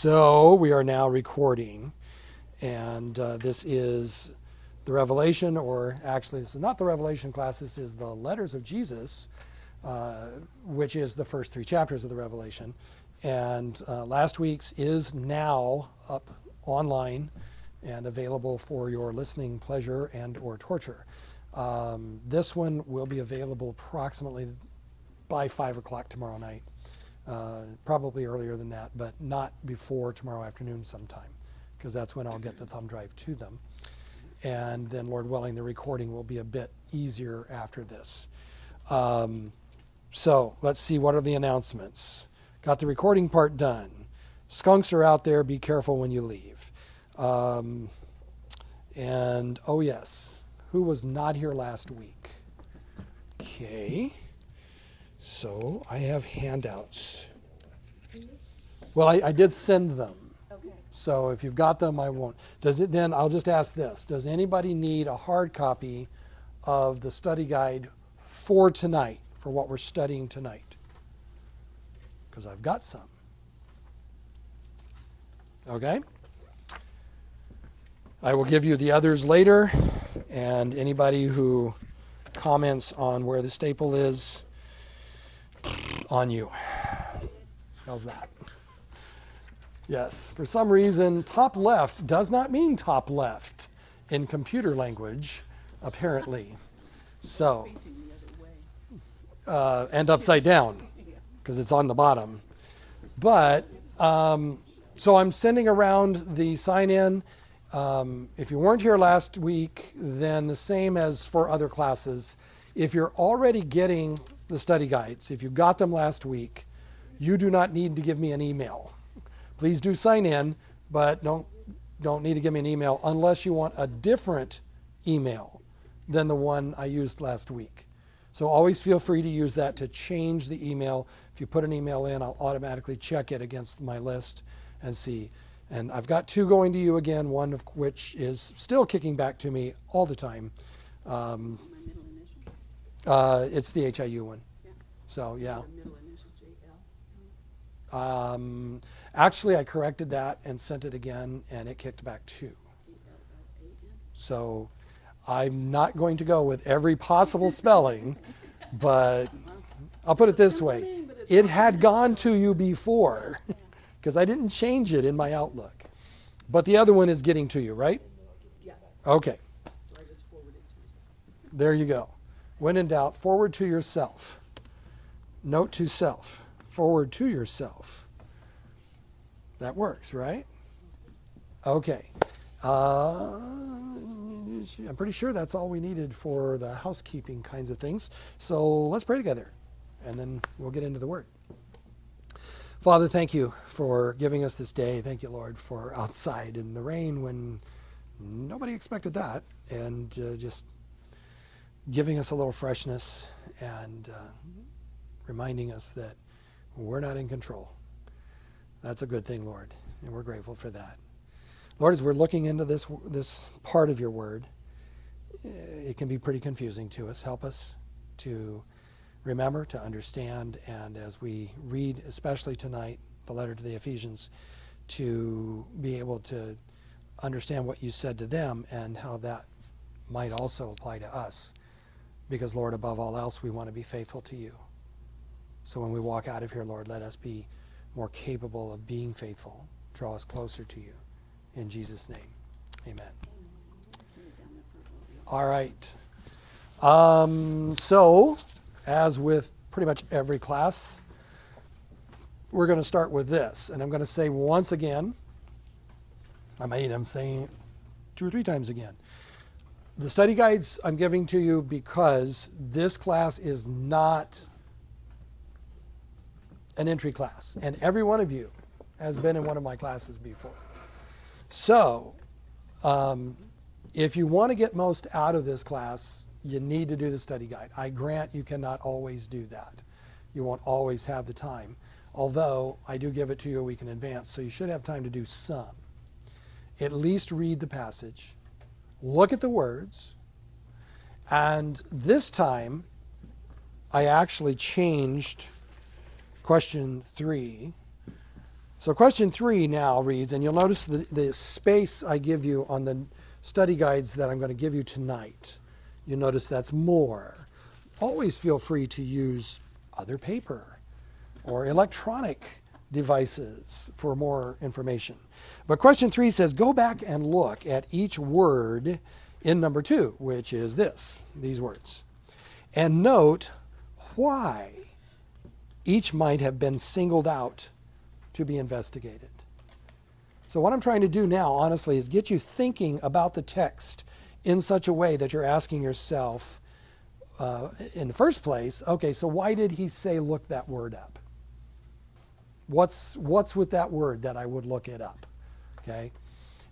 So we are now recording, and uh, this is the Revelation, or actually, this is not the Revelation class, this is the Letters of Jesus, uh, which is the first three chapters of the Revelation. And uh, last week's is now up online and available for your listening pleasure and or torture. Um, this one will be available approximately by 5 o'clock tomorrow night. Uh, probably earlier than that, but not before tomorrow afternoon sometime, because that's when I'll get the thumb drive to them. And then, Lord willing, the recording will be a bit easier after this. Um, so let's see what are the announcements. Got the recording part done. Skunks are out there. Be careful when you leave. Um, and oh yes, who was not here last week? Okay. So I have handouts. Well, I, I did send them. Okay. So if you've got them, I won't. Does it then? I'll just ask this: Does anybody need a hard copy of the study guide for tonight, for what we're studying tonight? Because I've got some. Okay. I will give you the others later, and anybody who comments on where the staple is on you. How's that? Yes, for some reason, top left does not mean top left in computer language, apparently. So, Facing the other way. uh, and upside down because it's on the bottom. But um, so I'm sending around the sign in. Um, if you weren't here last week, then the same as for other classes. If you're already getting the study guides, if you got them last week, you do not need to give me an email. Please do sign in, but don't don't need to give me an email unless you want a different email than the one I used last week. So always feel free to use that to change the email. If you put an email in, I'll automatically check it against my list and see. And I've got two going to you again, one of which is still kicking back to me all the time. Um. Uh, it's the HIU one. Yeah. So, yeah. The middle initial JL. Um, actually, I corrected that and sent it again, and it kicked back two. So I'm not going to go with every possible spelling, but I'll put it this way it had gone to you before because I didn't change it in my Outlook. But the other one is getting to you, right? Yeah. Okay, So I just forwarded it to yourself. there you go. When in doubt, forward to yourself. Note to self, forward to yourself. That works, right? Okay. Uh, I'm pretty sure that's all we needed for the housekeeping kinds of things. So let's pray together, and then we'll get into the Word. Father, thank you for giving us this day. Thank you, Lord, for outside in the rain when nobody expected that, and uh, just giving us a little freshness and uh, reminding us that we're not in control. That's a good thing, Lord, and we're grateful for that. Lord, as we're looking into this this part of your word, eh, it can be pretty confusing to us. Help us to remember, to understand, and as we read, especially tonight, the letter to the Ephesians, to be able to understand what you said to them and how that might also apply to us. Because, Lord, above all else, we want to be faithful to you. So when we walk out of here, Lord, let us be more capable of being faithful. Draw us closer to you. In Jesus' name, amen. All right. Um, so, as with pretty much every class, we're going to start with this. And I'm going to say once again, I I'm saying two or three times again. The study guides I'm giving to you because this class is not an entry class. And every one of you has been in one of my classes before. So, um, if you want to get most out of this class, you need to do the study guide. I grant you cannot always do that. You won't always have the time. Although I do give it to you a week in advance, so you should have time to do some. At least read the passage, look at the words, and this time I actually changed question three So, question three now reads, and you'll notice the, the space I give you on the study guides that I'm going to give you tonight. You'll notice that's more. Always feel free to use other paper or electronic devices for more information. But question three says go back and look at each word in number two, which is this, these words, and note why each might have been singled out to be investigated. So, what I'm trying to do now, honestly, is get you thinking about the text in such a way that you're asking yourself, uh, in the first place, okay, so why did he say look that word up? What's, what's with that word that I would look it up? Okay?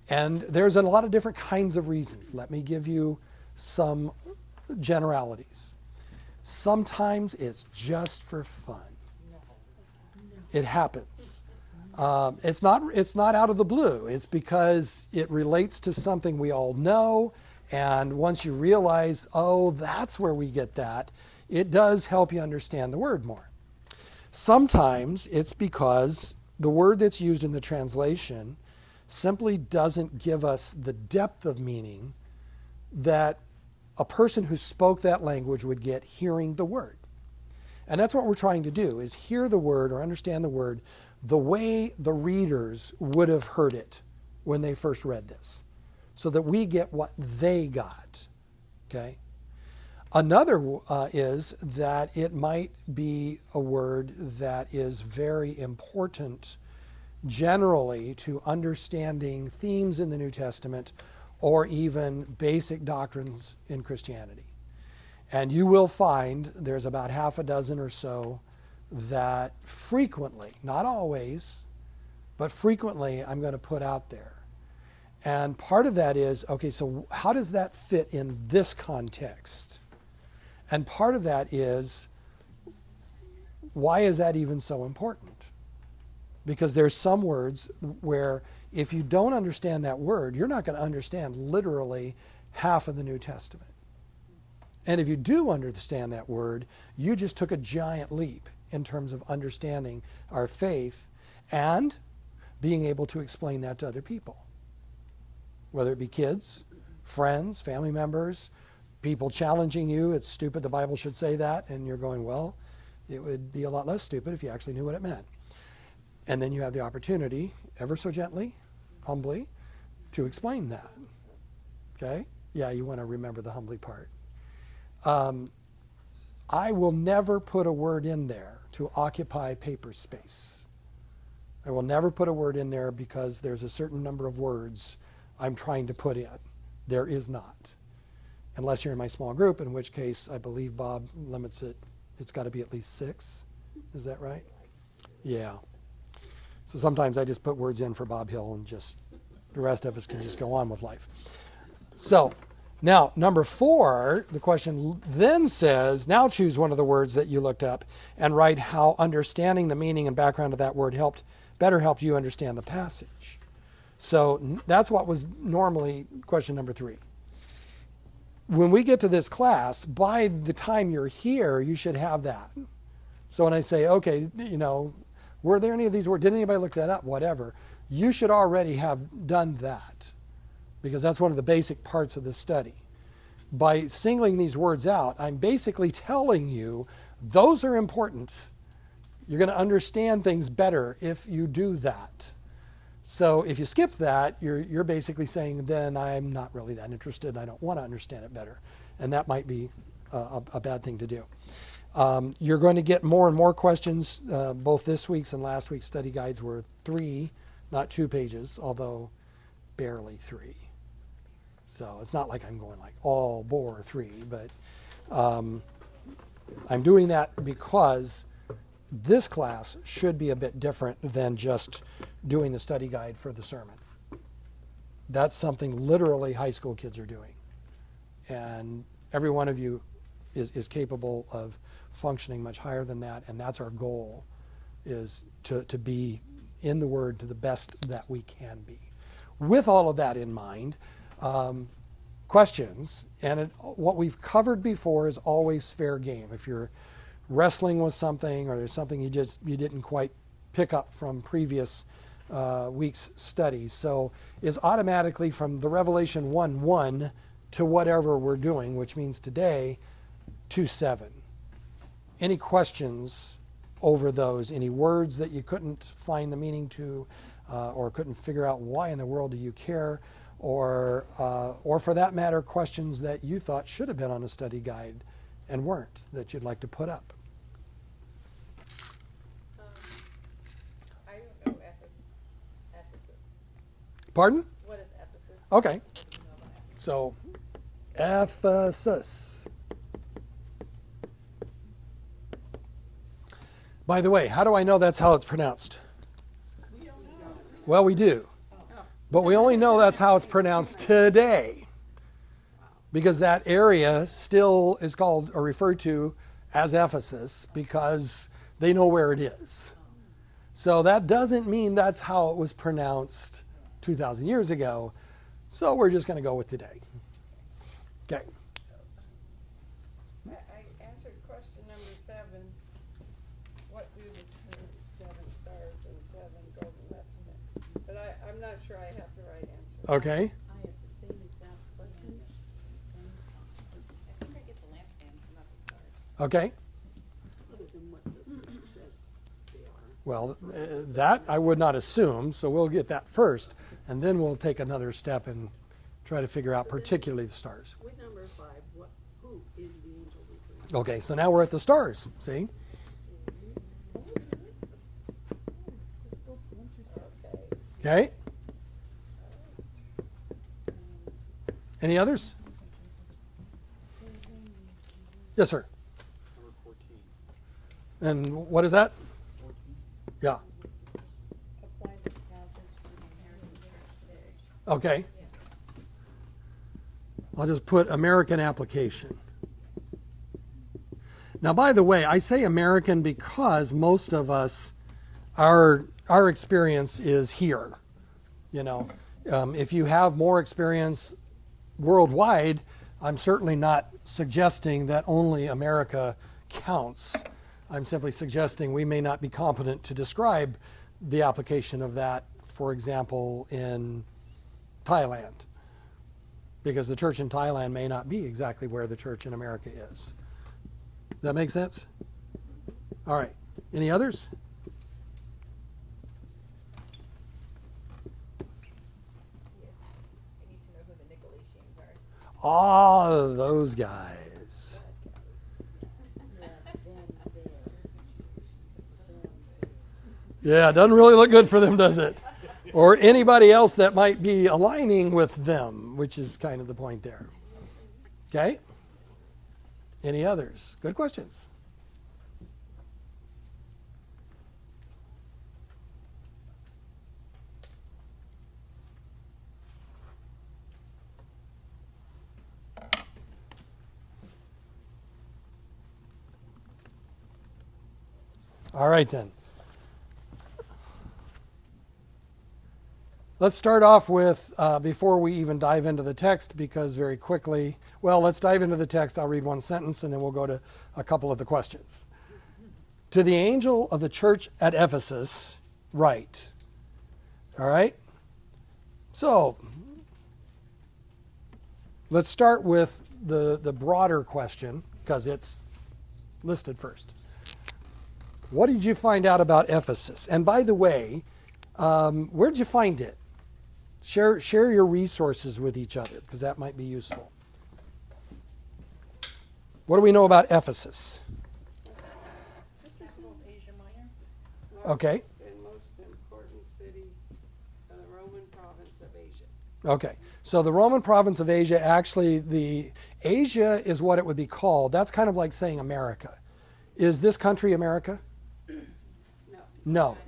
And there's a lot of different kinds of reasons. Let me give you some generalities. Sometimes it's just for fun. It happens. Um, it's not. It's not out of the blue. It's because it relates to something we all know, and once you realize, oh, that's where we get that, it does help you understand the word more. Sometimes it's because the word that's used in the translation simply doesn't give us the depth of meaning that a person who spoke that language would get hearing the word. And that's what we're trying to do is hear the word or understand the word the way the readers would have heard it when they first read this so that we get what they got. Okay? Another uh, is that it might be a word that is very important generally to understanding themes in the New Testament or even basic doctrines in Christianity. And you will find there's about half a dozen or so that frequently, not always, but frequently I'm going to put out there. And part of that is okay, so how does that fit in this context? And part of that is why is that even so important? Because there's some words where if you don't understand that word, you're not going to understand literally half of the New Testament. And if you do understand that word, you just took a giant leap in terms of understanding our faith and being able to explain that to other people, whether it be kids, friends, family members, people challenging you. It's stupid, the Bible should say that. And you're going, well, it would be a lot less stupid if you actually knew what it meant. And then you have the opportunity, ever so gently, humbly, to explain that. Okay? Yeah, you want to remember the humbly part. Um, I will never put a word in there to occupy paper space. I will never put a word in there because there's a certain number of words I'm trying to put in. There is not. Unless you're in my small group, in which case I believe Bob limits it, it's got to be at least six. Is that right? Yeah. So sometimes I just put words in for Bob Hill and just the rest of us can just go on with life. So, now, number four, the question then says, now choose one of the words that you looked up and write how understanding the meaning and background of that word helped better helped you understand the passage. So that's what was normally question number three. When we get to this class, by the time you're here, you should have that. So when I say, okay, you know, were there any of these words? Did anybody look that up? Whatever. You should already have done that because that's one of the basic parts of the study. By singling these words out, I'm basically telling you those are important. You're going to understand things better if you do that. So if you skip that, you're, you're basically saying, then I'm not really that interested. I don't want to understand it better. And that might be a, a bad thing to do. Um, you're going to get more and more questions. Uh, both this week's and last week's study guides were three, not two pages, although barely three. So it's not like I'm going like all bore three, but um, I'm doing that because this class should be a bit different than just doing the study guide for the sermon. That's something literally high school kids are doing. And every one of you is, is capable of functioning much higher than that, and that's our goal, is to, to be in the Word to the best that we can be. With all of that in mind, um, questions, and it, what we've covered before is always fair game. If you're wrestling with something or there's something you just you didn't quite pick up from previous uh, week's study. So it's automatically from the Revelation 1 1 to whatever we're doing, which means today, 2 7. Any questions over those? Any words that you couldn't find the meaning to uh, or couldn't figure out why in the world do you care? Or, uh, or for that matter, questions that you thought should have been on a study guide and weren't that you'd like to put up? Um, I don't know Ephes- Ephesus. Pardon? What is Ephesus? Okay. I don't know about Ephesus. So, Ephesus. By the way, how do I know that's how it's pronounced? Well, we do. But we only know that's how it's pronounced today. Because that area still is called or referred to as Ephesus because they know where it is. So that doesn't mean that's how it was pronounced 2,000 years ago. So we're just going to go with today. Okay. I, I answered question number seven. What do the terms seven stars and seven golden lampstands? But I, I'm not sure I have the right answer. Okay. I have the same exact question, I think I get the lampstand, not the stars. Okay. other than what the scripture says they are. Well, uh, that I would not assume, so we'll get that first, and then we'll take another step and try to figure out particularly the stars. With number five, what, who is the angel referring to? Okay, so now we're at the stars. See? Okay. Okay. Any others? Yes, sir. Number fourteen. And what is that? Yeah. Apply the passage to the American church today. Okay. I'll just put American application. Now, by the way, I say American because most of us, our our experience is here. You know, um, if you have more experience worldwide, I'm certainly not suggesting that only America counts. I'm simply suggesting we may not be competent to describe the application of that, for example, in Thailand. Because the church in Thailand may not be exactly where the church in America is. Does that make sense? All right. Any others? Ah, those guys. Yeah, it doesn't really look good for them, does it? Or anybody else that might be aligning with them, which is kind of the point there. Okay? Any others? Good questions. All right, then. Let's start off with, uh, before we even dive into the text, because very quickly, well, let's dive into the text. I'll read one sentence and then we'll go to a couple of the questions. To the angel of the church at Ephesus, write. All right? So, let's start with the, the broader question, because it's listed first. What did you find out about Ephesus? And by the way, um, where did you find it? Share, share your resources with each other because that might be useful. What do we know about Ephesus? Capital Asia Minor. Okay. Largest most important city of the Roman province of Asia. Okay. So the Roman province of Asia, actually, the Asia is what it would be called. That's kind of like saying America. Is this country America? No. No.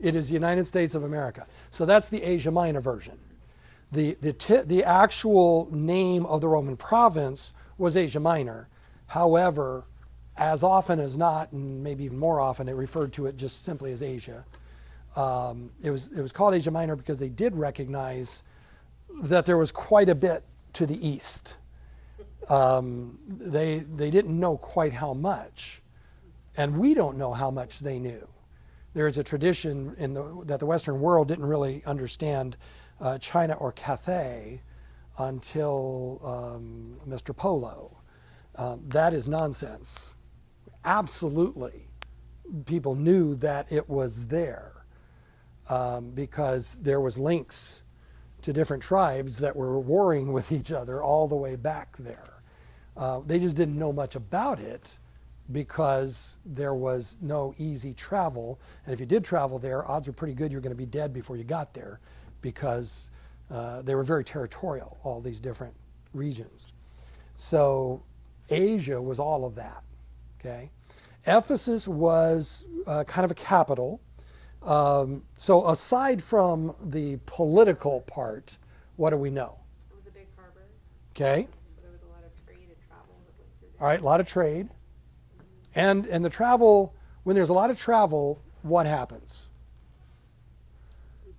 It is the United States of America. So that's the Asia Minor version. The, the, ti- the actual name of the Roman province was Asia Minor. However, as often as not, and maybe even more often, it referred to it just simply as Asia. Um, it, was, it was called Asia Minor because they did recognize that there was quite a bit to the east. Um, they, they didn't know quite how much, and we don't know how much they knew. There's a tradition in the, that the Western world didn't really understand uh, China or Cathay until um, Mr. Polo. Um, that is nonsense. Absolutely, people knew that it was there um, because there was links to different tribes that were warring with each other all the way back there. Uh, they just didn't know much about it because there was no easy travel. And if you did travel there, odds were pretty good you're going to be dead before you got there because uh, they were very territorial, all these different regions. So Asia was all of that. Okay, Ephesus was uh, kind of a capital. Um, so aside from the political part, what do we know? It was a big harbor, Okay, so there was a lot of trade and travel that went through there. all right, a lot of trade, and and the travel. When there's a lot of travel, what happens?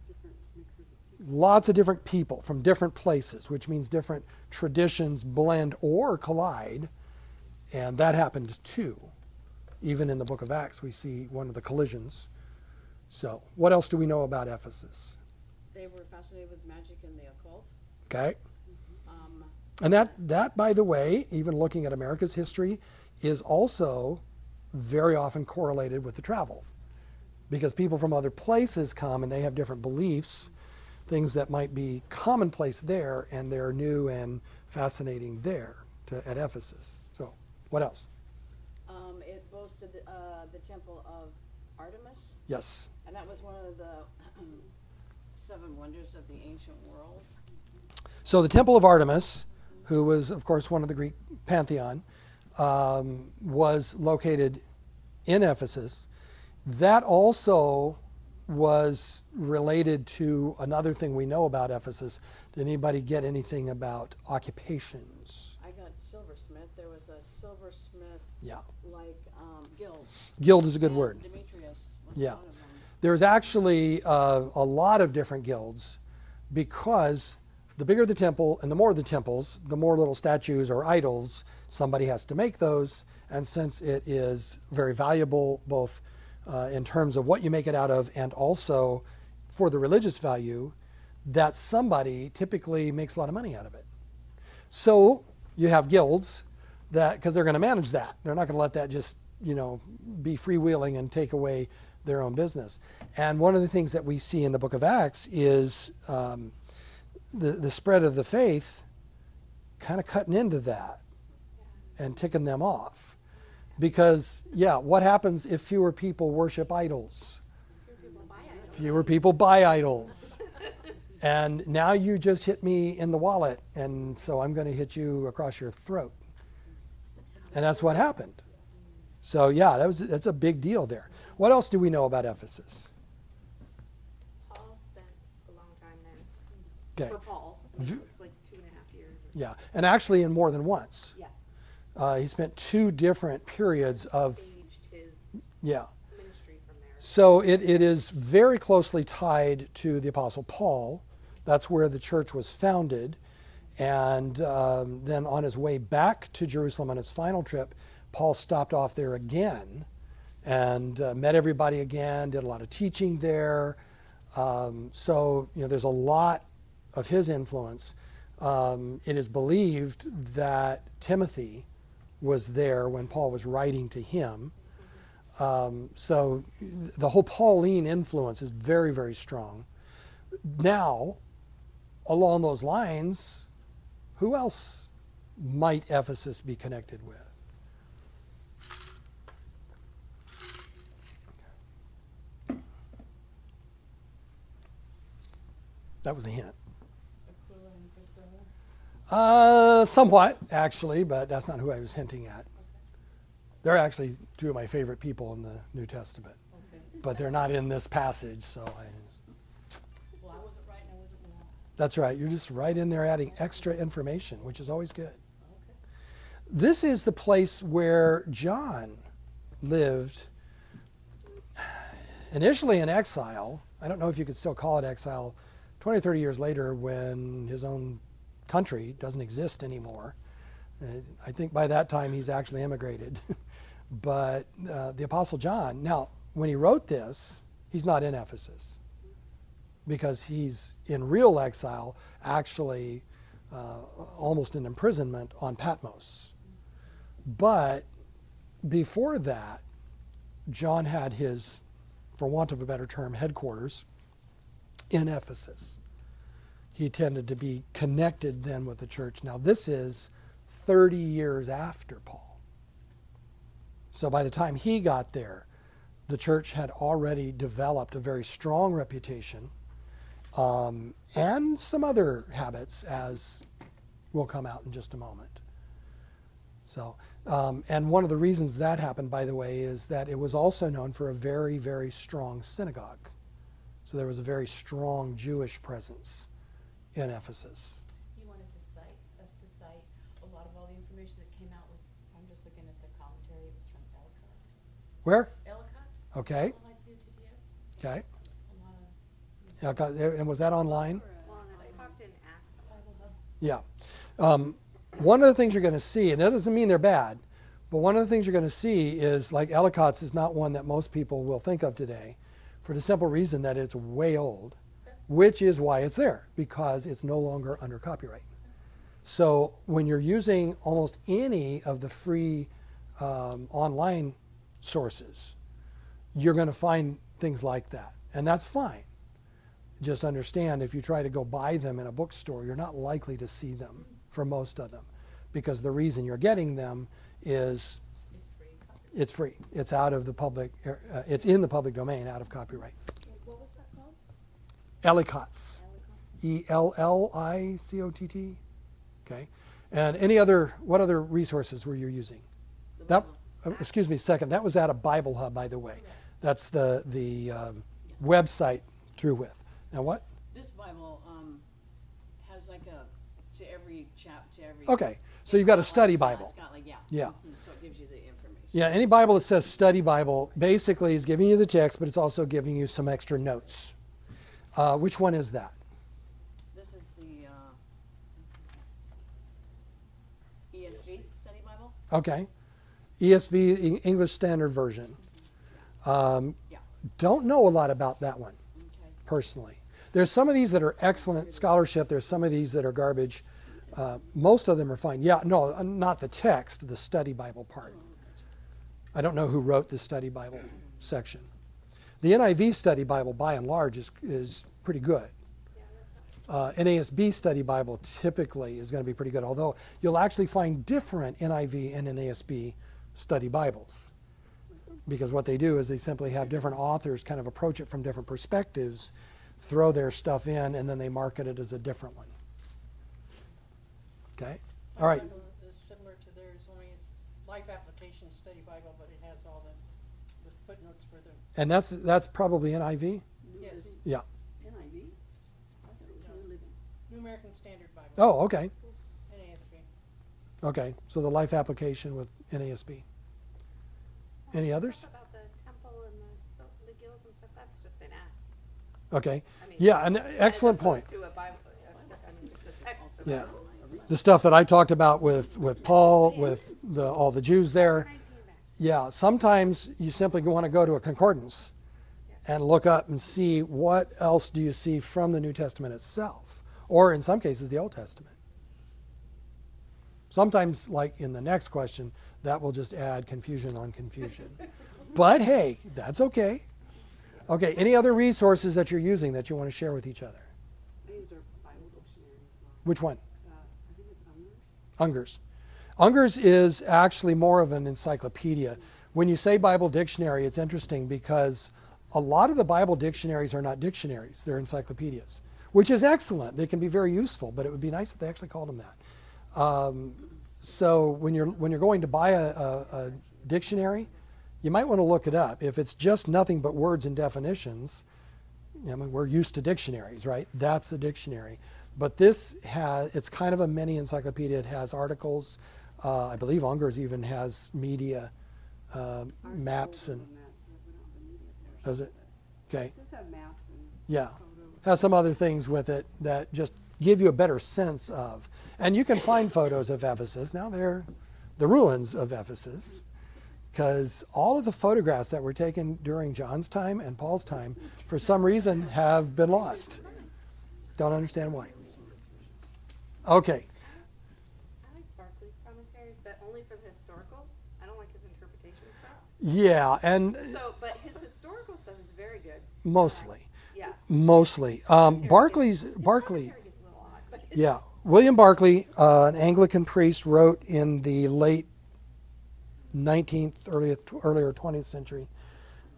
Different mixes of people. Lots of different people from different places, which means different traditions blend or collide, and that happened too. Even in the Book of Acts, we see one of the collisions. So, what else do we know about Ephesus? They were fascinated with magic and the occult. Okay. Um, And that, that, by the way, even looking at America's history, is also very often correlated with the travel. Because people from other places come and they have different beliefs, things that might be commonplace there, and they're new and fascinating there to, at Ephesus. So, what else? um, it boasted the, uh, the temple of Artemis, Yes. and that was one of the seven wonders of the ancient world. So, the Temple of Artemis, who was, of course, one of the Greek pantheon, um, was located in Ephesus. That also was related to another thing we know about Ephesus. Did anybody get anything about occupations? I got silversmith. There was a silversmith Yeah. like um, guild. Guild is a good and word. Demetrius was Yeah. one of them. There's actually uh, a lot of different guilds because the bigger the temple and the more the temples, the more little statues or idols somebody has to make those. And since it is very valuable, both uh, in terms of what you make it out of and also for the religious value, that somebody typically makes a lot of money out of it. So you have guilds that because they're going to manage that. They're not going to let that just you know be freewheeling and take away their own business. And one of the things that we see in the Book of Acts is um, the the spread of the faith, kind of cutting into that and ticking them off. Because yeah, what happens if fewer people worship idols? Fewer people buy idols. And now you just hit me in the wallet, and so I'm going to hit you across your throat. And that's what happened. So yeah, that was that's a big deal there. What else do we know about Ephesus? Paul spent a long time there. Okay. For Paul, it was like two and a half years. Yeah, and actually in more than once. Yeah, Uh, he spent two different periods of yeah. ministry from there. So it, it is very closely tied to the Apostle Paul. That's where the church was founded. And um, then on his way back to Jerusalem on his final trip, Paul stopped off there again and uh, met everybody again, did a lot of teaching there. Um, so, you know, there's a lot of his influence. Um, it is believed that Timothy was there when Paul was writing to him. Um, so the whole Pauline influence is very, very strong. Now, along those lines, who else might Ephesus be connected with? That was a hint. Aquila and Priscilla. Uh, somewhat, actually, but that's not who I was hinting at. They're actually two of my favorite people in the New Testament, Okay. but they're not in this passage, so I. Well, I wasn't right and I wasn't wrong. That's right. You're just right in there adding extra information, which is always good. Okay. This is the place where John lived initially in exile. I don't know if you could still call it exile 20, 30 years later when his own country doesn't exist anymore. Uh, I think by that time he's actually emigrated. but uh, the Apostle John, now, when he wrote this, he's not in Ephesus because he's in real exile, actually uh, almost in imprisonment on Patmos. But before that, John had his, for want of a better term, headquarters in Ephesus. He tended to be connected then with the church. Now, this is 30 years after Paul. So by the time he got there, the church had already developed a very strong reputation um, and some other habits, as will come out in just a moment. So, um, and one of the reasons that happened, by the way, is that it was also known for a very, very strong synagogue. So there was a very strong Jewish presence in Ephesus. He wanted to cite, us to cite, a lot of all the information that came out was, I'm just looking at the commentary, it was from Ellicott's. Where? Ellicott's? Okay. L-I-C-O-T-T-S? Okay. A lot of. Yeah, got- And was that online? Well, and it's talked in Acts a lot. Bible Hub. Yeah. Um, one of the things you're going to see, and that doesn't mean they're bad, but one of the things you're going to see is like Ellicott's is not one that most people will think of today for the simple reason that it's way old, which is why it's there, because it's no longer under copyright. So when you're using almost any of the free um, online sources, you're going to find things like that. And that's fine. Just understand if you try to go buy them in a bookstore, you're not likely to see them for most of them because the reason you're getting them is It's free it's free. It's out of the public, uh, it's in the public domain out of copyright. What was that called? Ellicott's. E L L I C O T T. Okay. And any other, what other resources were you using? That, uh, excuse me, second, that was at a Bible Hub, by the way. That's the, the um, website through with. Now what? This Bible, um, has like a, to every chap, to every. Okay. So you've got a study Bible. It's got like, yeah. Yeah. Mhm, So it gives you the information. Yeah, any Bible that says study Bible basically is giving you the text, but it's also giving you some extra notes. Uh, which one is that? This is the, uh, ESV Study Bible? Okay. ESV, English Standard Version. Um, Yeah, don't know a lot about that one okay. personally. There's some of these that are excellent scholarship. There's some of these that are garbage. Uh, most of them are fine. Yeah, no, uh, not the text, the study Bible part. I don't know who wrote the study Bible section. The NIV study Bible, by and large, is, is pretty good. Uh, NASB study Bible typically is going to be pretty good, although you'll actually find different NIV and NASB study Bibles. Because what they do is they simply have different authors kind of approach it from different perspectives, throw their stuff in, and then they market it as a different one. Okay? All right. Similar to theirs, only it's Life Application Study Bible, but it has all the, the footnotes for the, And that's that's probably NIV? yes, Yeah. NIV? I thought it was New Living. New American Standard Bible. Oh, okay. NASB. Okay. So the life application with NASB. Any others? About the temple and the, sil- the guild and stuff, that's just in Acts. Okay. I mean, Yeah, an excellent point. opposed to a Bible, a stu- I mean, just the text of Yeah. it. The stuff that I talked about with, with Paul, with the, all the Jews there. Yeah, sometimes you simply want to go to a concordance and look up and see what else do you see from the New Testament itself, or in some cases, the Old Testament. Sometimes, like in the next question, that will just add confusion on confusion. but hey, that's okay. Okay, any other resources that you're using that you want to share with each other? I used our Bible dictionaries, Which one? uh, I think it's Unger's. Unger's. Unger's is actually more of an encyclopedia. When you say Bible dictionary, it's interesting because a lot of the Bible dictionaries are not dictionaries, they're encyclopedias, which is excellent. They can be very useful, but it would be nice if they actually called them that. Um, so when you're, when you're going to buy a, a, a dictionary, you might want to look it up. If it's just nothing but words and definitions, I mean, we're used to dictionaries, right? That's a dictionary. But this has, it's kind of a mini encyclopedia. It has articles. Uh, I believe Unger's even has media uh, maps and, does it? Okay, Does have maps and yeah. Has some other things with it that just give you a better sense of. And you can find photos of Ephesus. Now they're the ruins of Ephesus. because all of the photographs that were taken during John's time and Paul's time, for some reason, have been lost. Don't understand why. Okay. I like Barclay's commentaries, but only for the historical. I don't like his interpretation stuff. Yeah, and So, but his historical stuff is very good. mostly, Yeah. mostly. Um, Barclay's Barclay. commentary gets a little odd, but it's- Yeah, William Barclay, uh, an Anglican priest, wrote in the late 19th, earlier, earlier 20th century.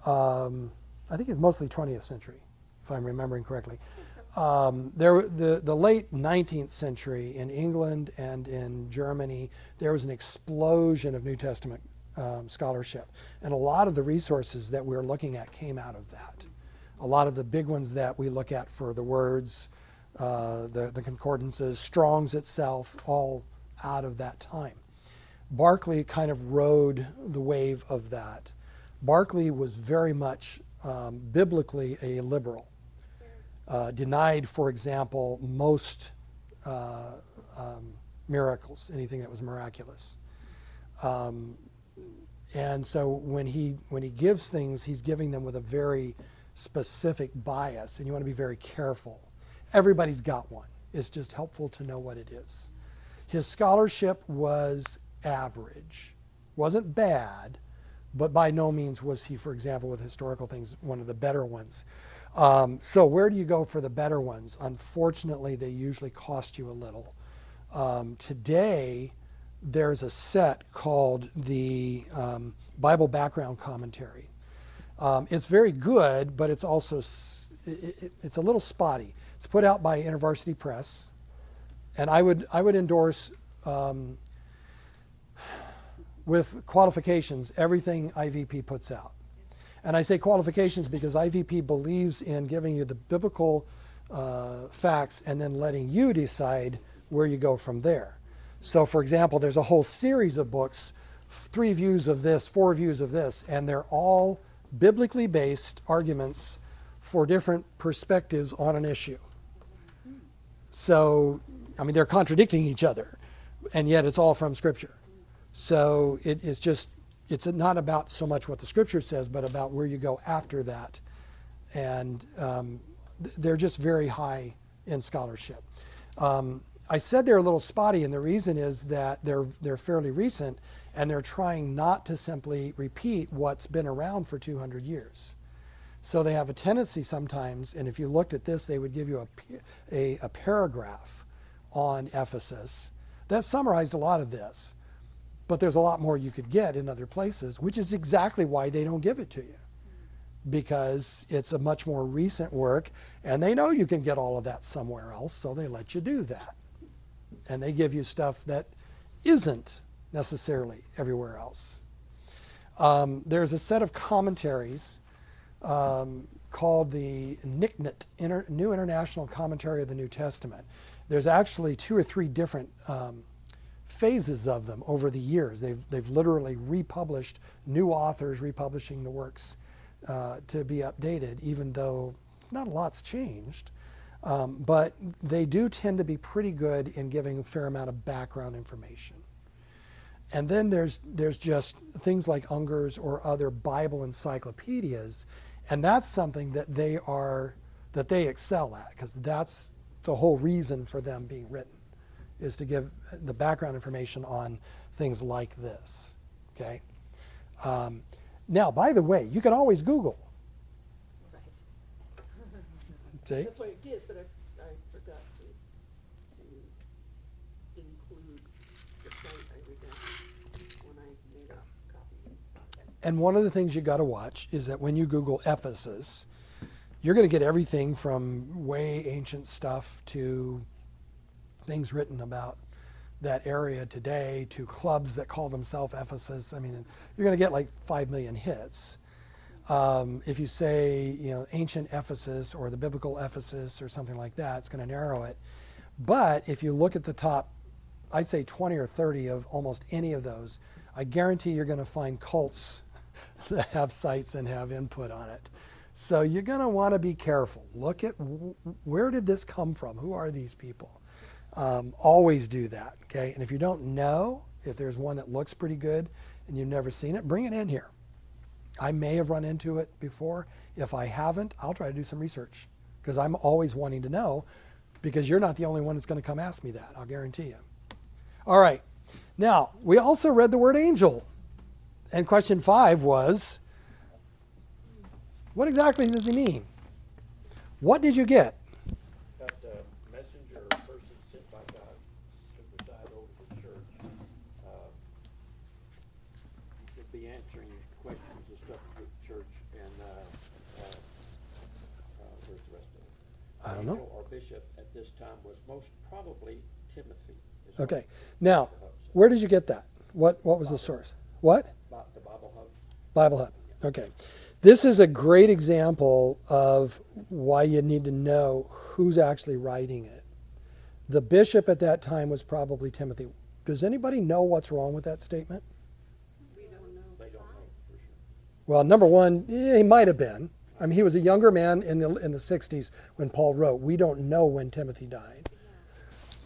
Um, I think it's mostly 20th century, if I'm remembering correctly. Um, there, the, the late 19th century in England and in Germany, there was an explosion of New Testament um, scholarship. And a lot of the resources that we're looking at came out of that. A lot of the big ones that we look at for the words, uh, the, the concordances, Strong's itself, all out of that time. Barclay kind of rode the wave of that. Barclay was very much um, biblically a liberal. Uh, denied, for example, most uh, um, miracles, anything that was miraculous. Um, and so when he when he gives things, he's giving them with a very specific bias, and you want to be very careful. Everybody's got one. It's just helpful to know what it is. His scholarship was average, wasn't bad, but by no means was he, for example, with historical things, one of the better ones. Um, so where do you go for the better ones? Unfortunately, they usually cost you a little. Um, today, there's a set called the um, Bible Background Commentary. Um, it's very good, but it's also it, it- it's a little spotty. It's put out by InterVarsity Press, and I would I would endorse um, with qualifications everything IVP puts out. And I say qualifications because IVP believes in giving you the biblical uh, facts and then letting you decide where you go from there. So, for example, there's a whole series of books, three views of this, four views of this, and they're all biblically based arguments for different perspectives on an issue. So, I mean, they're contradicting each other, and yet it's all from Scripture. So it is just, it's not about so much what the Scripture says, but about where you go after that. And um, they're just very high in scholarship. Um, I said they're a little spotty, and the reason is that they're, they're fairly recent, and they're trying not to simply repeat what's been around for 200 years. So they have a tendency sometimes, and if you looked at this, they would give you a a paragraph on Ephesus that summarized a lot of this. But there's a lot more you could get in other places, which is exactly why they don't give it to you. Because it's a much more recent work, and they know you can get all of that somewhere else, so they let you do that. And they give you stuff that isn't necessarily everywhere else. Um, there's a set of commentaries um, called the NICNIT, Inter- New International Commentary of the New Testament. There's actually two or three different um, phases of them over the years. They've, they've literally republished new authors republishing the works uh, to be updated, even though not a lot's changed. Um, but they do tend to be pretty good in giving a fair amount of background information. And then there's there's just things like Unger's or other Bible encyclopedias, and that's something that they are that they excel at because that's the whole reason for them being written is to give the background information on things like this. Okay. Um, now, by the way, you can always Google. Right. See? That's what it did, but I, I forgot to, s- to include the site I was at when I made a copy. And one of the things you got to watch is that when you Google Ephesus, you're going to get everything from way ancient stuff to things written about that area today to clubs that call themselves Ephesus. I mean, you're going to get like 5 million hits. Um, if you say, you know, ancient Ephesus or the biblical Ephesus or something like that, it's going to narrow it. But if you look at the top, I'd say 20 or 30 of almost any of those, I guarantee you're going to find cults that have sites and have input on it. So you're going to want to be careful. Look at where did this come from? Who are these people? Um, always do that, okay? And if you don't know, if there's one that looks pretty good and you've never seen it, bring it in here. I may have run into it before. If I haven't, I'll try to do some research because I'm always wanting to know because you're not the only one that's going to come ask me that. I'll guarantee you. All right. Now, we also read the word angel. And question five was what exactly does he mean? What did you get? Got a messenger or person sent by God to preside over the church. Uh, should be answering questions and stuff with the church and, uh, uh, uh, where's the rest of it? I don't know. Or bishop at this time was most probably Timothy. Okay. Now, where did you get that? What what was the source? What? About the Bible Hub. Bible Hub. Okay. This is a great example of why you need to know who's actually writing it. The bishop at that time was probably Timothy. Does anybody know what's wrong with that statement? We don't know. They don't know for sure. Well, number one, he might have been. I mean, he was a younger man in the in the '60s when Paul wrote. We don't know when Timothy died,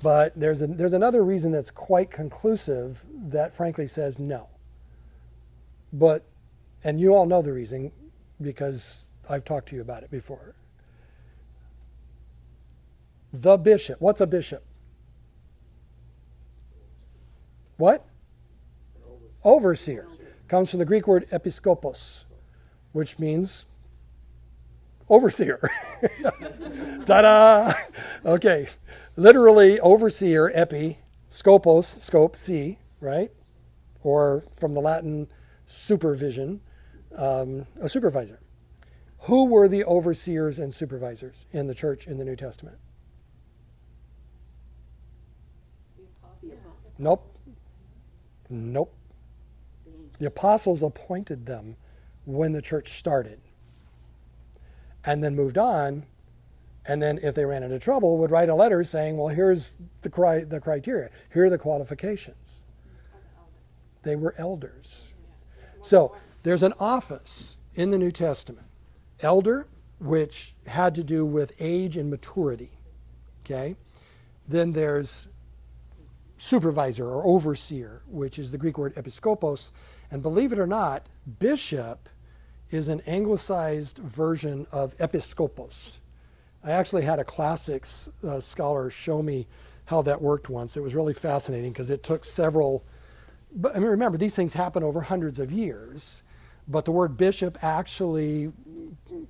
but there's a, there's another reason that's quite conclusive that frankly says no. But, and you all know the reason because I've talked to you about it before. The bishop. What's a bishop? What? Overseer. Comes from the Greek word episkopos, which means overseer. Ta da! Okay. Literally, overseer, epi, scopos, scope, see, right? Or from the Latin, supervision, um, a supervisor. Who were the overseers and supervisors in the church in the New Testament? Nope. Nope. The apostles appointed them when the church started and then moved on. And then, if they ran into trouble, would write a letter saying, Well, here's the, cri- the criteria, here are the qualifications. They were elders. So, there's an office in the New Testament elder, which had to do with age and maturity. Okay? Then there's supervisor or overseer, which is the Greek word episkopos. And believe it or not, bishop is an anglicized version of episkopos. I actually had a classics uh, scholar show me how that worked once. It was really fascinating because it took several. But I mean, remember, these things happen over hundreds of years. But the word bishop actually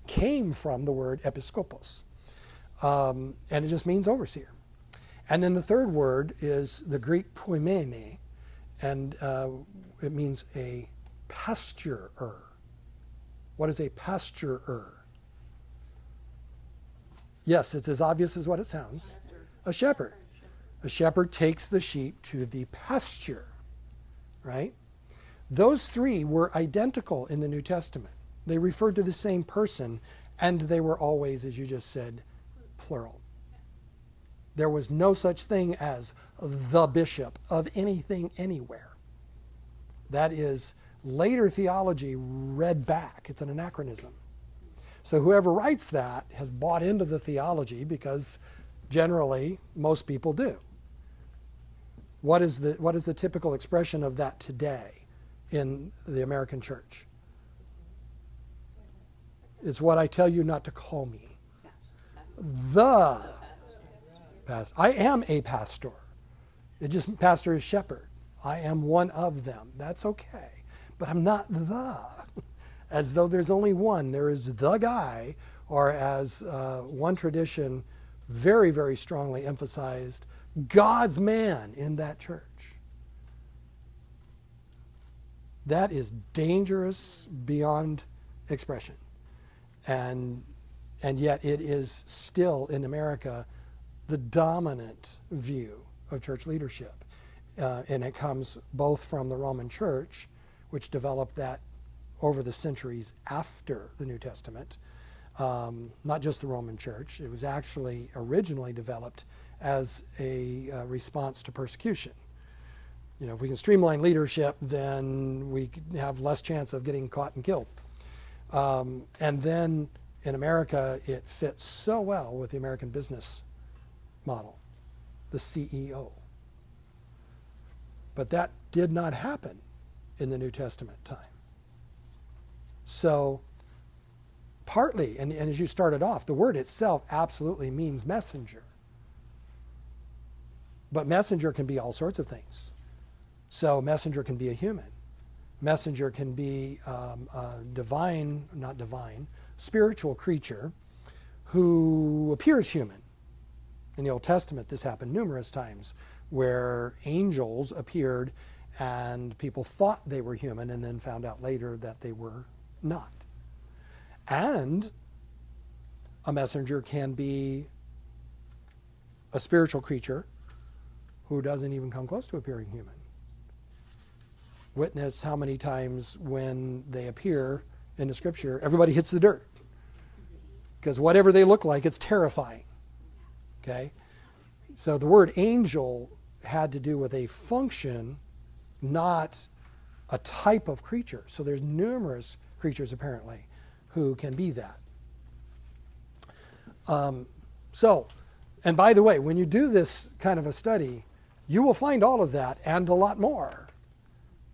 came from the word episkopos, um, and it just means overseer. And then the third word is the Greek poimene, and uh, it means a pasturer. What is a pasturer? Yes, it's as obvious as what it sounds. A shepherd. A shepherd takes the sheep to the pasture, right? Those three were identical in the New Testament. They referred to the same person, and they were always, as you just said, plural. There was no such thing as the bishop of anything anywhere. That is later theology read back. It's an anachronism. So whoever writes that has bought into the theology because generally most people do. What is the, what is the typical expression of that today in the American church? It's what I tell you not to call me. The pastor. I am a pastor. It just pastor is shepherd. I am one of them. That's okay. But I'm not the. As though there's only one. There is the guy, or as uh, one tradition very, very strongly emphasized, God's man in that church. That is dangerous beyond expression. And, and yet it is still in America the dominant view of church leadership. Uh, and it comes both from the Roman Church, which developed that over the centuries after the New Testament, um, not just the Roman Church. It was actually originally developed as a uh, response to persecution. You know, if we can streamline leadership, then we have less chance of getting caught and killed. Um, and then in America, it fits so well with the American business model, the CEO. But that did not happen in the New Testament time. So, partly, and, and as you started off, the word itself absolutely means messenger. But messenger can be all sorts of things. So, messenger can be a human. Messenger can be um, a divine, not divine, spiritual creature who appears human. In the Old Testament, this happened numerous times where angels appeared and people thought they were human and then found out later that they were not. And a messenger can be a spiritual creature who doesn't even come close to appearing human. Witness how many times when they appear in the scripture, everybody hits the dirt. Because whatever they look like, it's terrifying. Okay? So the word angel had to do with a function, not a type of creature. So there's numerous creatures apparently who can be that. Um, so, and by the way, when you do this kind of a study, you will find all of that and a lot more.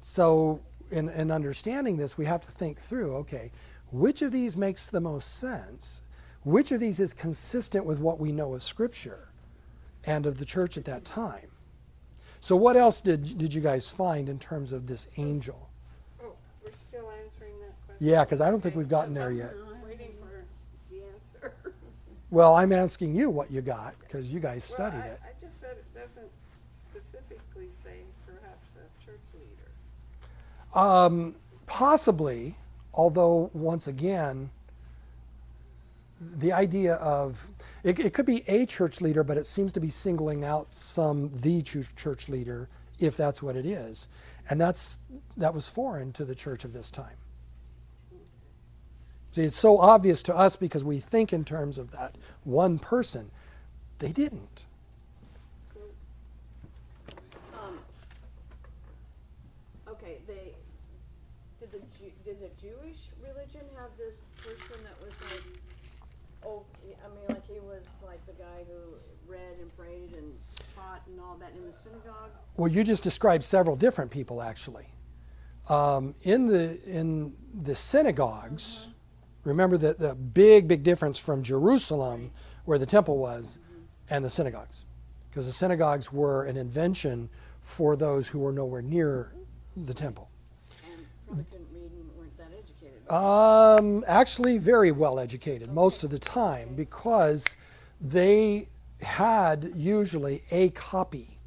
So, in, in understanding this, we have to think through okay, which of these makes the most sense? Which of these is consistent with what we know of Scripture and of the church at that time? So, what else did, did you guys find in terms of this angel? Oh, we're still answering that question? Yeah, because I don't think we've gotten there yet. I'm waiting for the answer. Well, I'm asking you what you got because you guys studied Well, I- it. I just said it doesn't specifically say perhaps a church leader. Um, possibly, although once again, the idea of it, it could be a church leader, but it seems to be singling out some the church leader, if that's what it is, and that's that was foreign to the church of this time. See, it's so obvious to us because we think in terms of that one person. They didn't. Um, okay, they, did the Ju- did the Jewish religion have this person that was like, oh, I mean, like he was like the guy who read and prayed and taught and all that in the synagogue? Well, you just described several different people, actually. Um, in the in the synagogues, remember that the big big difference from Jerusalem, where the temple was, and the synagogues, because the synagogues were an invention for those who were nowhere near the temple. And probably couldn't read and weren't that educated. Um, actually, very well educated most of the time because they had usually a copy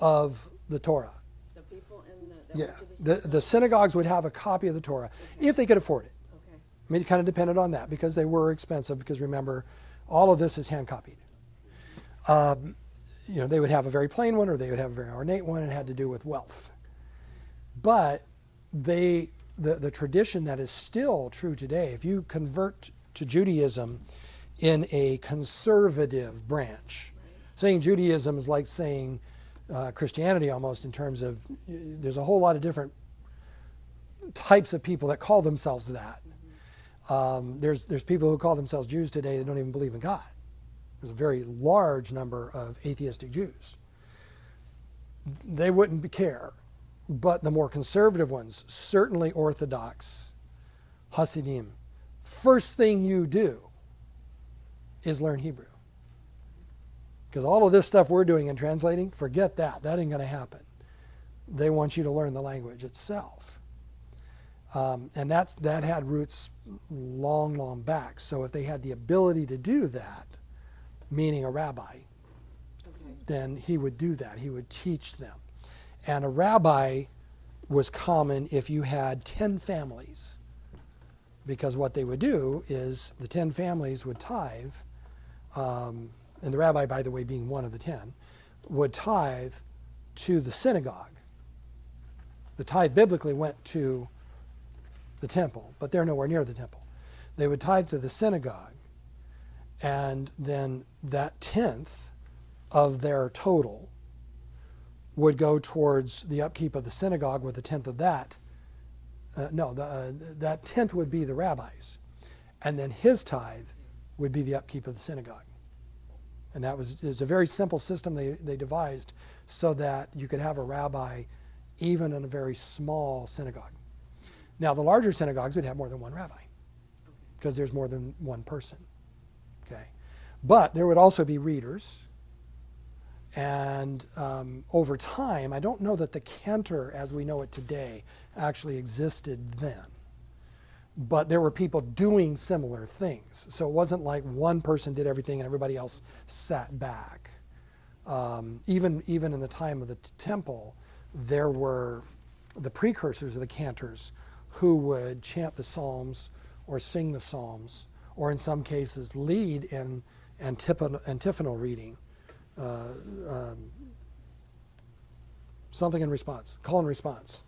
of the Torah. The people in the, Yeah, the the, the synagogues would have a copy of the Torah if they could afford it. Okay, I mean, it kind of depended on that because they were expensive. Because remember, all of this is hand copied. Um, you know, they would have a very plain one or they would have a very ornate one. It had to do with wealth. But they, the, the tradition that is still true today, if you convert to Judaism in a conservative branch, saying Judaism is like saying uh, Christianity almost in terms of there's a whole lot of different types of people that call themselves that. Um, there's there's people who call themselves Jews today that don't even believe in God. There's a very large number of atheistic Jews. They wouldn't care, but the more conservative ones, certainly Orthodox, Hasidim, first thing you do is learn Hebrew. Because all of this stuff we're doing and translating, forget that. That ain't going to happen. They want you to learn the language itself. Um, and that's, that had roots long, long back. So if they had the ability to do that, meaning a rabbi, okay. then he would do that. He would teach them. And a rabbi was common if you had 10 families. Because what they would do is the 10 families would tithe, um, and the rabbi, by the way, being one of the 10, would tithe to the synagogue. The tithe biblically went to the temple, but they're nowhere near the temple. They would tithe to the synagogue, and then that tenth of their total would go towards the upkeep of the synagogue, with a tenth of that. Uh, no, the, uh, that tenth would be the rabbi's, and then his tithe would be the upkeep of the synagogue. And that was, it was a very simple system they, they devised so that you could have a rabbi even in a very small synagogue. Now, the larger synagogues would have more than one rabbi because there's more than one person. Okay, but there would also be readers. And um, over time, I don't know that the cantor as we know it today actually existed then. But there were people doing similar things. So it wasn't like one person did everything and everybody else sat back. Um, even, even in the time of the t- temple, there were the precursors of the cantors who would chant the psalms or sing the psalms, or in some cases lead in antiphonal, antiphonal reading. Uh, um, something in response, call and response.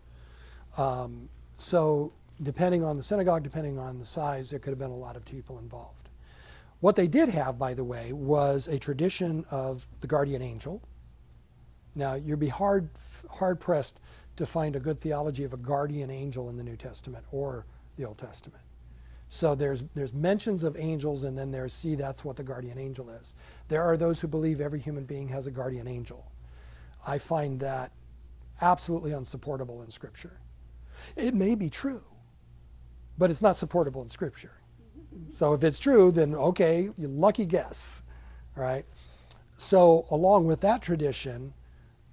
Um, so, depending on the synagogue, depending on the size, there could have been a lot of people involved. What they did have, by the way, was a tradition of the guardian angel. Now, you'd be hard, hard pressed to find a good theology of a guardian angel in the New Testament or the Old Testament. So there's, there's mentions of angels, and then there's, see, that's what the guardian angel is. There are those who believe every human being has a guardian angel. I find that absolutely unsupportable in Scripture. It may be true, but it's not supportable in Scripture. So if it's true, then okay, you lucky guess, right? So along with that tradition,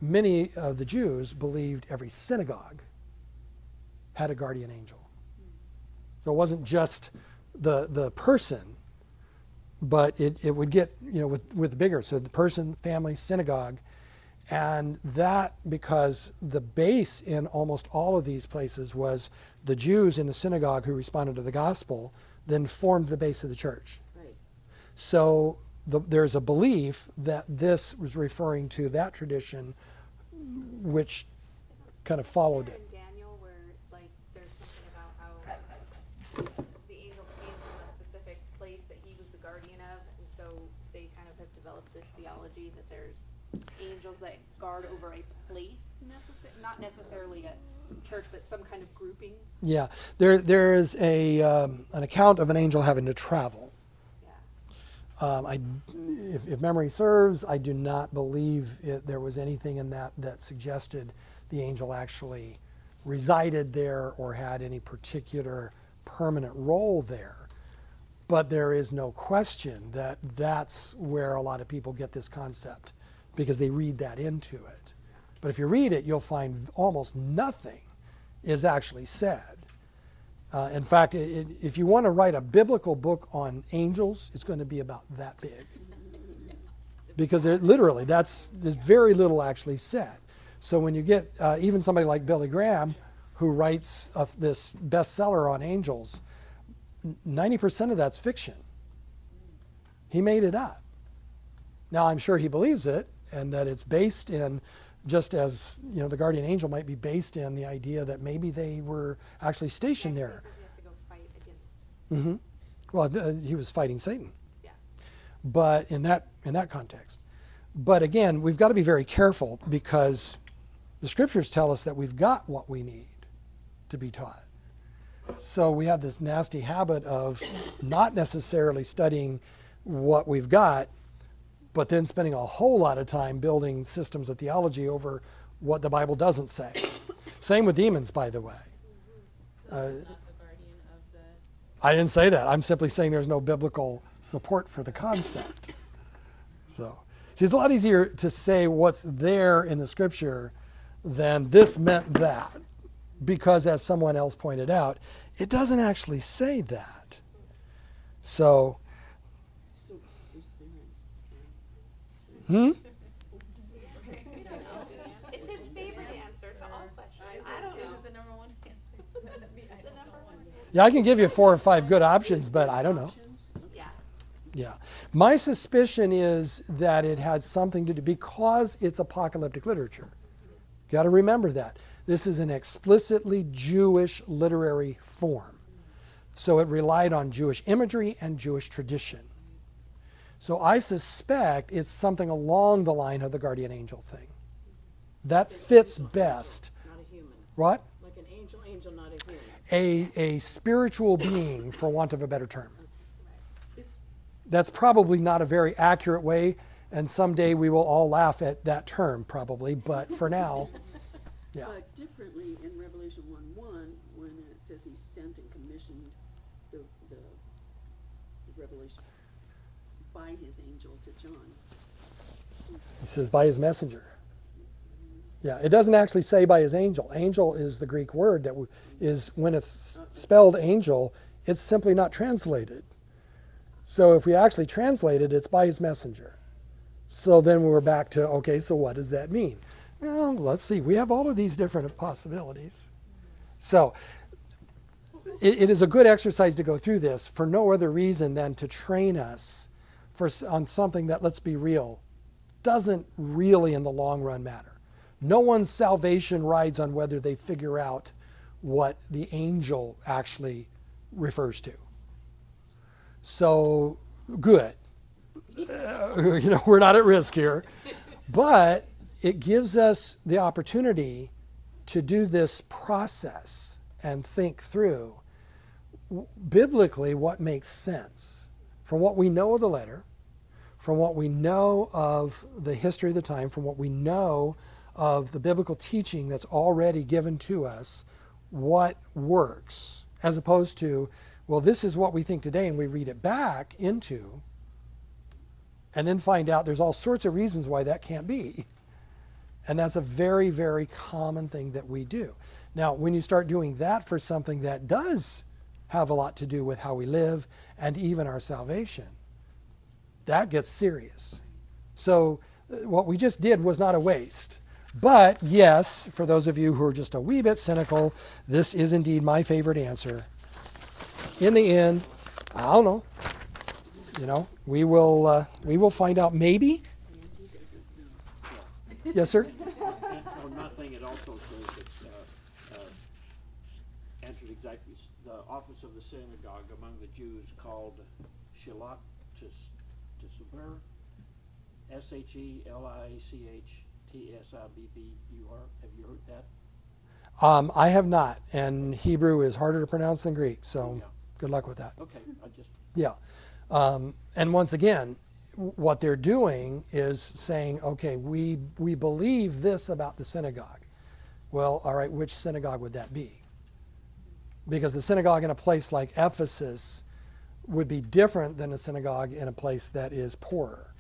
many of the Jews believed every synagogue had a guardian angel. So it wasn't just the the person, but it, it would get you know with with bigger. So the person, family, synagogue, and that because the base in almost all of these places was the Jews in the synagogue who responded to the gospel, then formed the base of the church. Right. So the, there's a belief that this was referring to that tradition, which kind of followed it. Daniel where like there's something about how the angel came from a specific place that he was the guardian of, and so they kind of have developed this theology that there's angels that guard over a place, not necessarily a church, but some kind of grouping. Yeah, there there is a um, an account of an angel having to travel. Yeah. Um, I, if, if memory serves, I do not believe it, there was anything in that that suggested the angel actually resided there or had any particular permanent role there. But there is no question that that's where a lot of people get this concept because they read that into it. But if you read it, you'll find almost nothing is actually said. Uh, in fact, it, if you want to write a biblical book on angels, it's going to be about that big. Because literally, that's there's very little actually said. So when you get uh, even somebody like Billy Graham, who writes this bestseller on angels, ninety percent of that's fiction. He made it up. Now I'm sure he believes it, and that it's based in just as you know the guardian angel might be based in the idea that maybe they were actually stationed there. it says he has to go fight against. hmm Well, th- he was fighting Satan, Yeah. but in that in that context. But again, we've got to be very careful because the scriptures tell us that we've got what we need to be taught. So we have this nasty habit of not necessarily studying what we've got, but then spending a whole lot of time building systems of theology over what the Bible doesn't say. Same with demons, by the way. Uh, I didn't say that. I'm simply saying there's no biblical support for the concept. So, see, it's a lot easier to say what's there in the scripture than this meant that, because as someone else pointed out, it doesn't actually say that. So, So, who's there? Hmm? It's his favorite answer to all questions. I don't know. Is it the number one answer? Me, I The don't number know. one. Yeah, I can give you four or five good options, but I don't know. Yeah. Yeah. My suspicion is that it had something to do because it's apocalyptic literature. Got to remember that. This is an explicitly Jewish literary form. So it relied on Jewish imagery and Jewish tradition. So I suspect it's something along the line of the guardian angel thing. That fits best. Not a human. What? Like an angel, angel, not a human. A, a spiritual being, for want of a better term. That's probably not a very accurate way, and someday we will all laugh at that term, probably. But for now, Yeah. But differently in Revelation one one, when it says he sent and commissioned the, the, the revelation by his angel to John. He says by his messenger. Yeah, it doesn't actually say by his angel. Angel is the Greek word that is, when it's spelled angel, it's simply not translated. So if we actually translate it, it's by his messenger. So then we're back to okay, so what does that mean? Well, let's see. We have all of these different possibilities. So it, it is a good exercise to go through this for no other reason than to train us for on something that let's be real doesn't really in the long run matter. No one's salvation rides on whether they figure out what the angel actually refers to. So good. Uh, you know, we're not at risk here. But it gives us the opportunity to do this process and think through biblically what makes sense from what we know of the letter, from what we know of the history of the time, from what we know of the biblical teaching that's already given to us, what works, as opposed to, well, this is what we think today, and we read it back into, and then find out there's all sorts of reasons why that can't be. And that's a very, very common thing that we do. Now, when you start doing that for something that does have a lot to do with how we live and even our salvation, that gets serious. So, uh, what we just did was not a waste. But yes, for those of you who are just a wee bit cynical, this is indeed my favorite answer. In the end, I don't know. You know, we will uh, we will find out. Maybe. Yes, sir. And on my thing, it also says that, uh, uh, answered exactly, the office of the synagogue among the Jews called Shilat Tisber, S H E L I C H T S I B B U R. Have you heard that? Um, I have not, and Hebrew is harder to pronounce than Greek. So, Yeah. good luck with that. Okay, I just, Yeah. Um, and once again, w- what they're doing is saying, okay, we, we believe this about the synagogue. Well, all right, which synagogue would that be? Because the synagogue in a place like Ephesus would be different than a synagogue in a place that is poorer.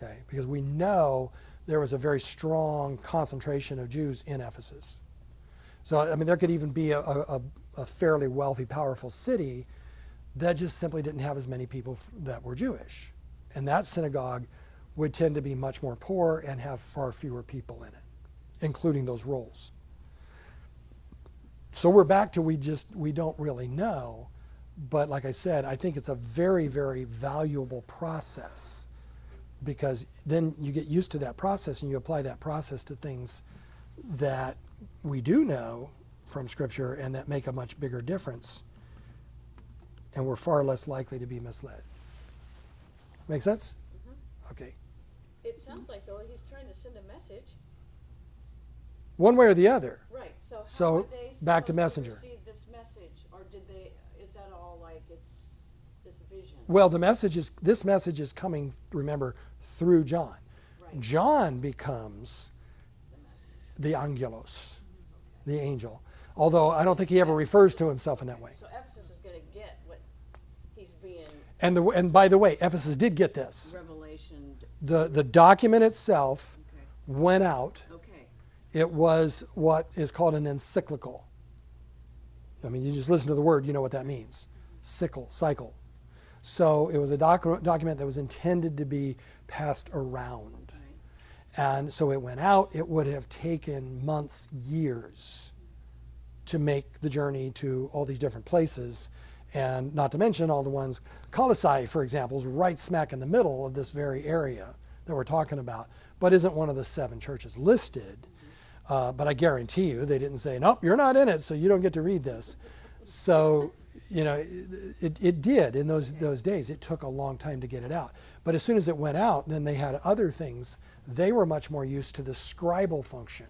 Okay? Because we know there was a very strong concentration of Jews in Ephesus. So, I mean, there could even be a, a, a fairly wealthy, powerful city that just simply didn't have as many people that were Jewish. And that synagogue would tend to be much more poor and have far fewer people in it, including those roles. So we're back to we just we don't really know, but like I said, I think it's a very very valuable process because then you get used to that process and you apply that process to things that we do know from scripture and that make a much bigger difference and we're far less likely to be misled. Make sense? Mm-hmm. Okay. It sounds like though he's trying to send a message. One way or the other. Right, so how So, back to messenger. receive this message, or did they, is that all like it's this vision? Well, the message is this message is coming, remember, through John. Right. John becomes the angelos, the angel. Although I don't think he ever refers to himself in that way. So Ephesus is gonna get what he's being And the and by the way, Ephesus did get this. revelation, The the document itself okay, went out. okay, It was what is called an encyclical. I mean, you just listen to the word, you know what that means. Sickle, cycle. So it was a docu- document that was intended to be passed around. And so it went out. It would have taken months, years to make the journey to all these different places. And not to mention all the ones, Colossae, for example, is right smack in the middle of this very area that we're talking about, but isn't one of the seven churches listed. Uh, but I guarantee you, they didn't say, nope, you're not in it, so you don't get to read this. So, you know, it, it did in those, those days. It took a long time to get it out. But as soon as it went out, then they had other things. They were much more used to the scribal function.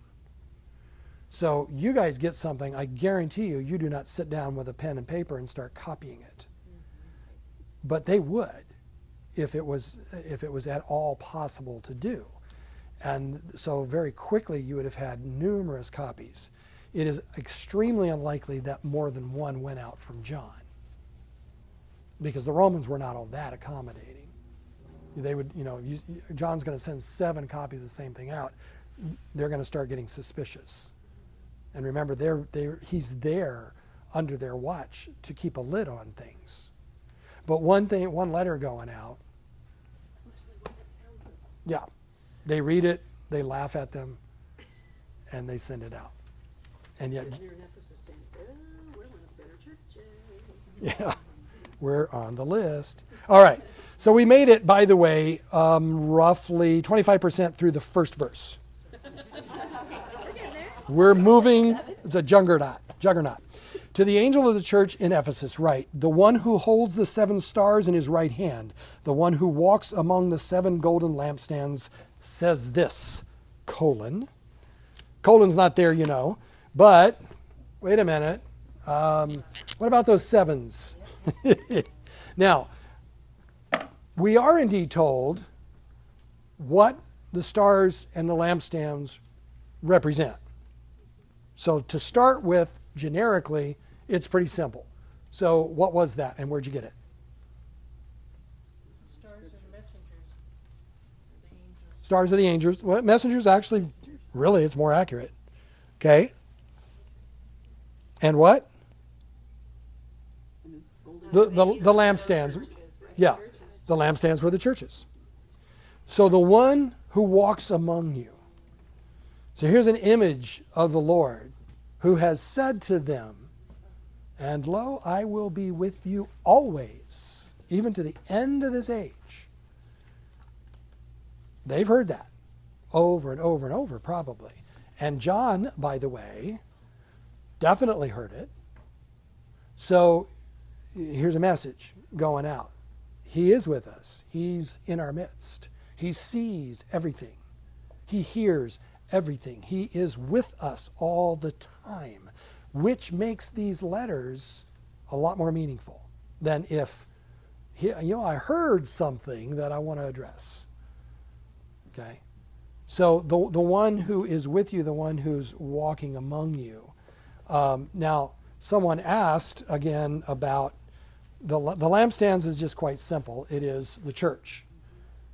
So you guys get something, I guarantee you, you do not sit down with a pen and paper and start copying it. But they would if it was if it was at all possible to do. And so, very quickly, you would have had numerous copies. It is extremely unlikely that more than one went out from John because the Romans were not all that accommodating. They would, you know, you, John's going to send seven copies of the same thing out. They're going to start getting suspicious. And remember, they're, they're, he's there under their watch to keep a lid on things. But one thing, one letter going out, yeah, they read it, they laugh at them, and they send it out. And yet, here in Ephesus saying, oh, we're one of the better churches. yeah, we're on the list. All right, so we made it, by the way, um, roughly 25% through the first verse. We're moving, it's a juggernaut, juggernaut. To the angel of the church in Ephesus, write The one who holds the seven stars in his right hand, the one who walks among the seven golden lampstands, says this colon. Colon's not there, you know, but wait a minute. Um, what about those sevens? now, we are indeed told what the stars and the lampstands represent. So, to start with, generically, it's pretty simple. So, what was that, and where'd you get it? Stars and messengers. The angels. Stars are the angels. Well, messengers actually, really, it's more accurate. Okay. And what? The, the, the lampstands. Yeah, the lampstands were the churches. So the one who walks among you. So here's an image of the Lord who has said to them, And lo, I will be with you always, even to the end of this age. They've heard that over and over and over, probably. And John, by the way, definitely heard it. So here's a message going out. He is with us. He's in our midst. He sees everything. He hears everything. He is with us all the time, which makes these letters a lot more meaningful than if, you know, I heard something that I want to address. Okay? So the, the one who is with you, the one who's walking among you. Um, now, someone asked again about the, the lampstands is just quite simple. It is the church.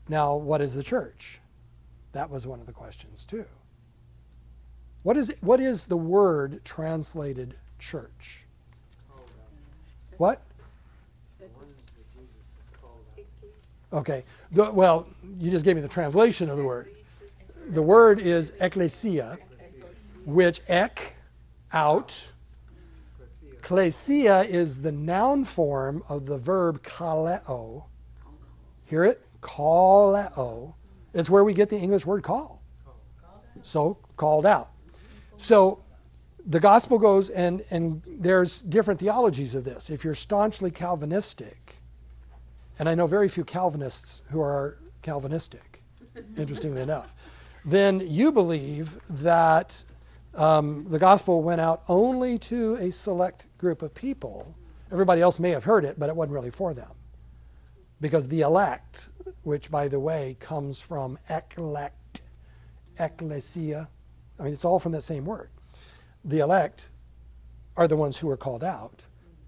Now, what is the church? That was one of the questions too. What is what is the word translated church? What? Okay. The, well, you just gave me the translation of the word. The word is ecclesia, which ek, out. Klesia is the noun form of the verb kaleo. Hear it? Kaleo. It's where we get the English word call. So, called out. So, the gospel goes, and, and there's different theologies of this. If you're staunchly Calvinistic, and I know very few Calvinists who are Calvinistic, interestingly enough, then you believe that um, the gospel went out only to a select group of people. Everybody else may have heard it, but it wasn't really for them. Because the elect, which by the way comes from eklect, ecclesia, I mean, it's all from that same word. The elect are the ones who were called out,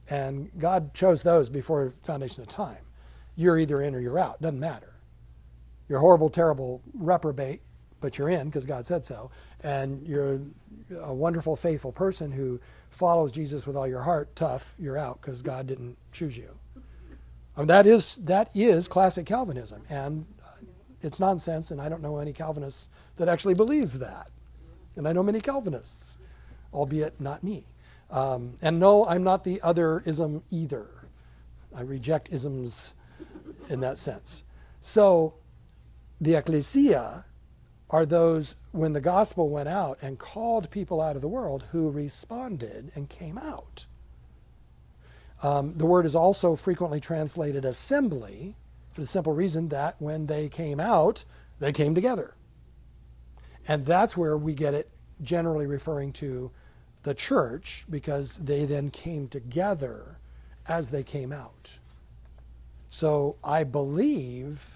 and God chose those before the foundation of time. You're either in or you're out, doesn't matter. You're horrible, terrible reprobate, but you're in because God said so, and you're a wonderful, faithful person who follows Jesus with all your heart. Tough, you're out because God didn't choose you. I mean, that is that is classic Calvinism, and it's nonsense. And I don't know any Calvinists that actually believes that. And I know many Calvinists, albeit not me. Um, and no, I'm not the other ism either. I reject isms in that sense. So, the ecclesia are those when the gospel went out and called people out of the world who responded and came out. Um, the word is also frequently translated assembly for the simple reason that when they came out, they came together. And that's where we get it generally referring to the church because they then came together as they came out. So I believe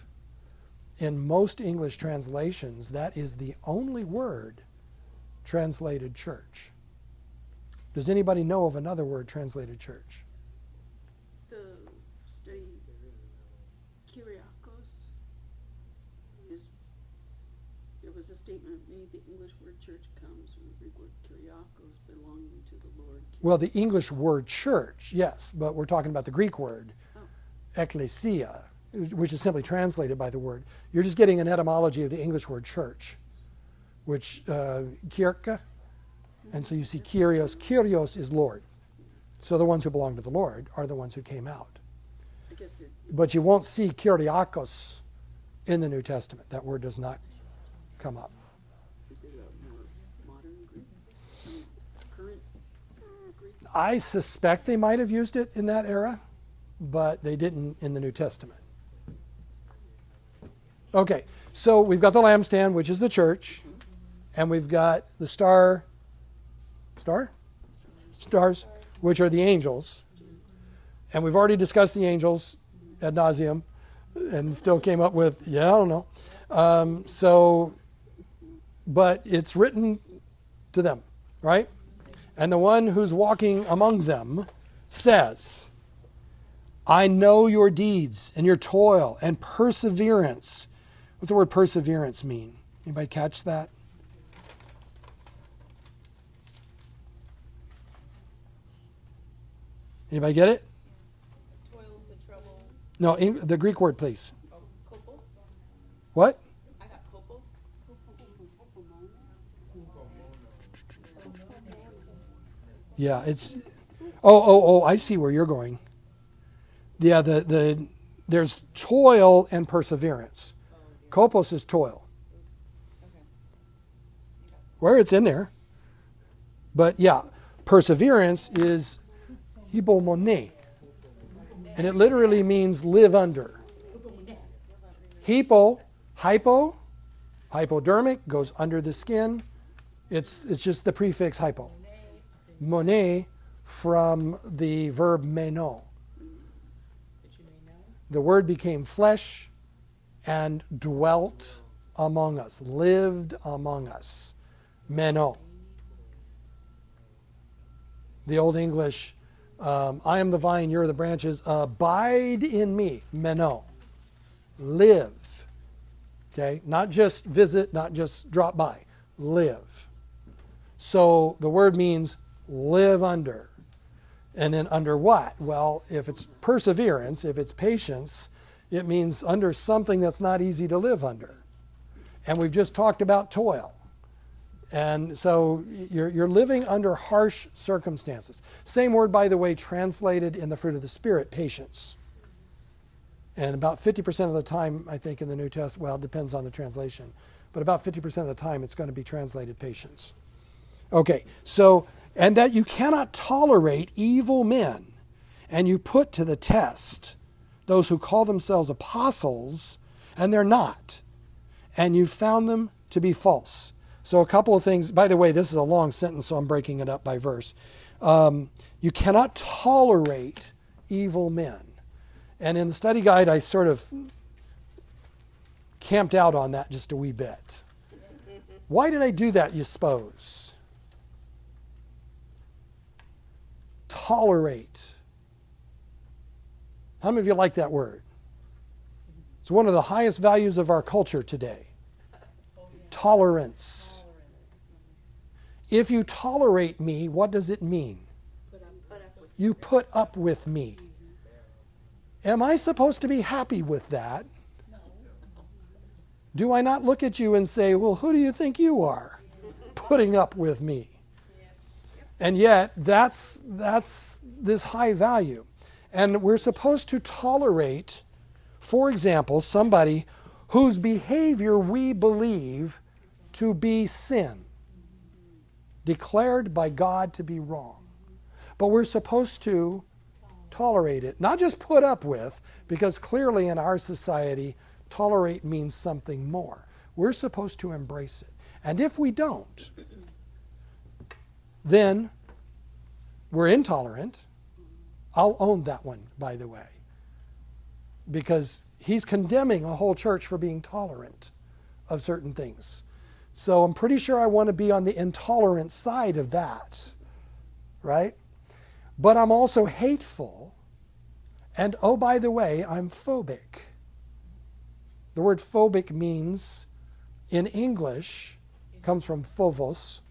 in most English translations, that is the only word translated church. Does anybody know of another word translated church? The study Kyriakos is, there was a statement made, the English word church comes from the Greek word Kyriakos, belonging to the Lord. Well, the English word church, yes, but we're talking about the Greek word, oh. ecclesia, which is simply translated by the word. You're just getting an etymology of the English word church, which, uh, kirka, and so you see kyrios. Kyrios is Lord. So the ones who belong to the Lord are the ones who came out. I guess it, But you won't see kyriakos in the New Testament. That word does not come up. is it a more modern Greek? I mean, current Greek? I suspect they might have used it in that era, but they didn't in the New Testament. Okay, so we've got the lampstand, which is the church, and we've got the star, star, stars, which are the angels, and we've already discussed the angels ad nauseum, and still came up with yeah, I don't know. Um, so, but it's written to them, right? And the one who's walking among them says, I know your deeds and your toil and perseverance. What's the word perseverance mean? Anybody catch that? Anybody get it? Toils and trouble. No, the Greek word, please. What? I got kopos. Yeah, it's. Oh, oh, oh! I see where you're going. Yeah, the the there's toil and perseverance. Kopos is toil. Where it's in there. But yeah, perseverance is hypomone. And it literally means live under. Hypo, hypo, hypodermic goes under the skin. It's it's just the prefix hypo. mone from the verb meno. The word became flesh and dwelt among us, lived among us. Meno. The Old English, um, I am the vine, you're the branches, abide in me. Meno. Live. Okay? Not just visit, not just drop by. Live. So the word means live under. And then under what? Well, if it's perseverance, if it's patience, it means under something that's not easy to live under. And we've just talked about toil. And so you're, you're living under harsh circumstances. Same word, by the way, translated in the fruit of the Spirit, patience. And about 50% of the time, I think, in the New Testament, well, it depends on the translation, but about 50% of the time it's going to be translated patience. Okay, so, and that you cannot tolerate evil men, and you put to the test those who call themselves apostles, and they're not, and you found them to be false. So, a couple of things, by the way, this is a long sentence, so I'm breaking it up by verse. Um, you cannot tolerate evil men. And in the study guide, I sort of camped out on that just a wee bit. Why did I do that, you suppose? Tolerate. How many of you like that word? It's one of the highest values of our culture today. Tolerance. If you tolerate me, what does it mean? You put up with me. Am I supposed to be happy with that? Do I not look at you and say, Well, who do you think you are? Putting up with me. And yet, that's, that's this high value. And we're supposed to tolerate, for example, somebody whose behavior we believe to be sin, declared by God to be wrong. But we're supposed to tolerate it, not just put up with, because clearly in our society, tolerate means something more. We're supposed to embrace it. And if we don't, then we're intolerant. I'll own that one, by the way. Because he's condemning a whole church for being tolerant of certain things. So I'm pretty sure I want to be on the intolerant side of that, right? But I'm also hateful. And oh, by the way, I'm phobic. The word phobic means, in English, comes from phobos,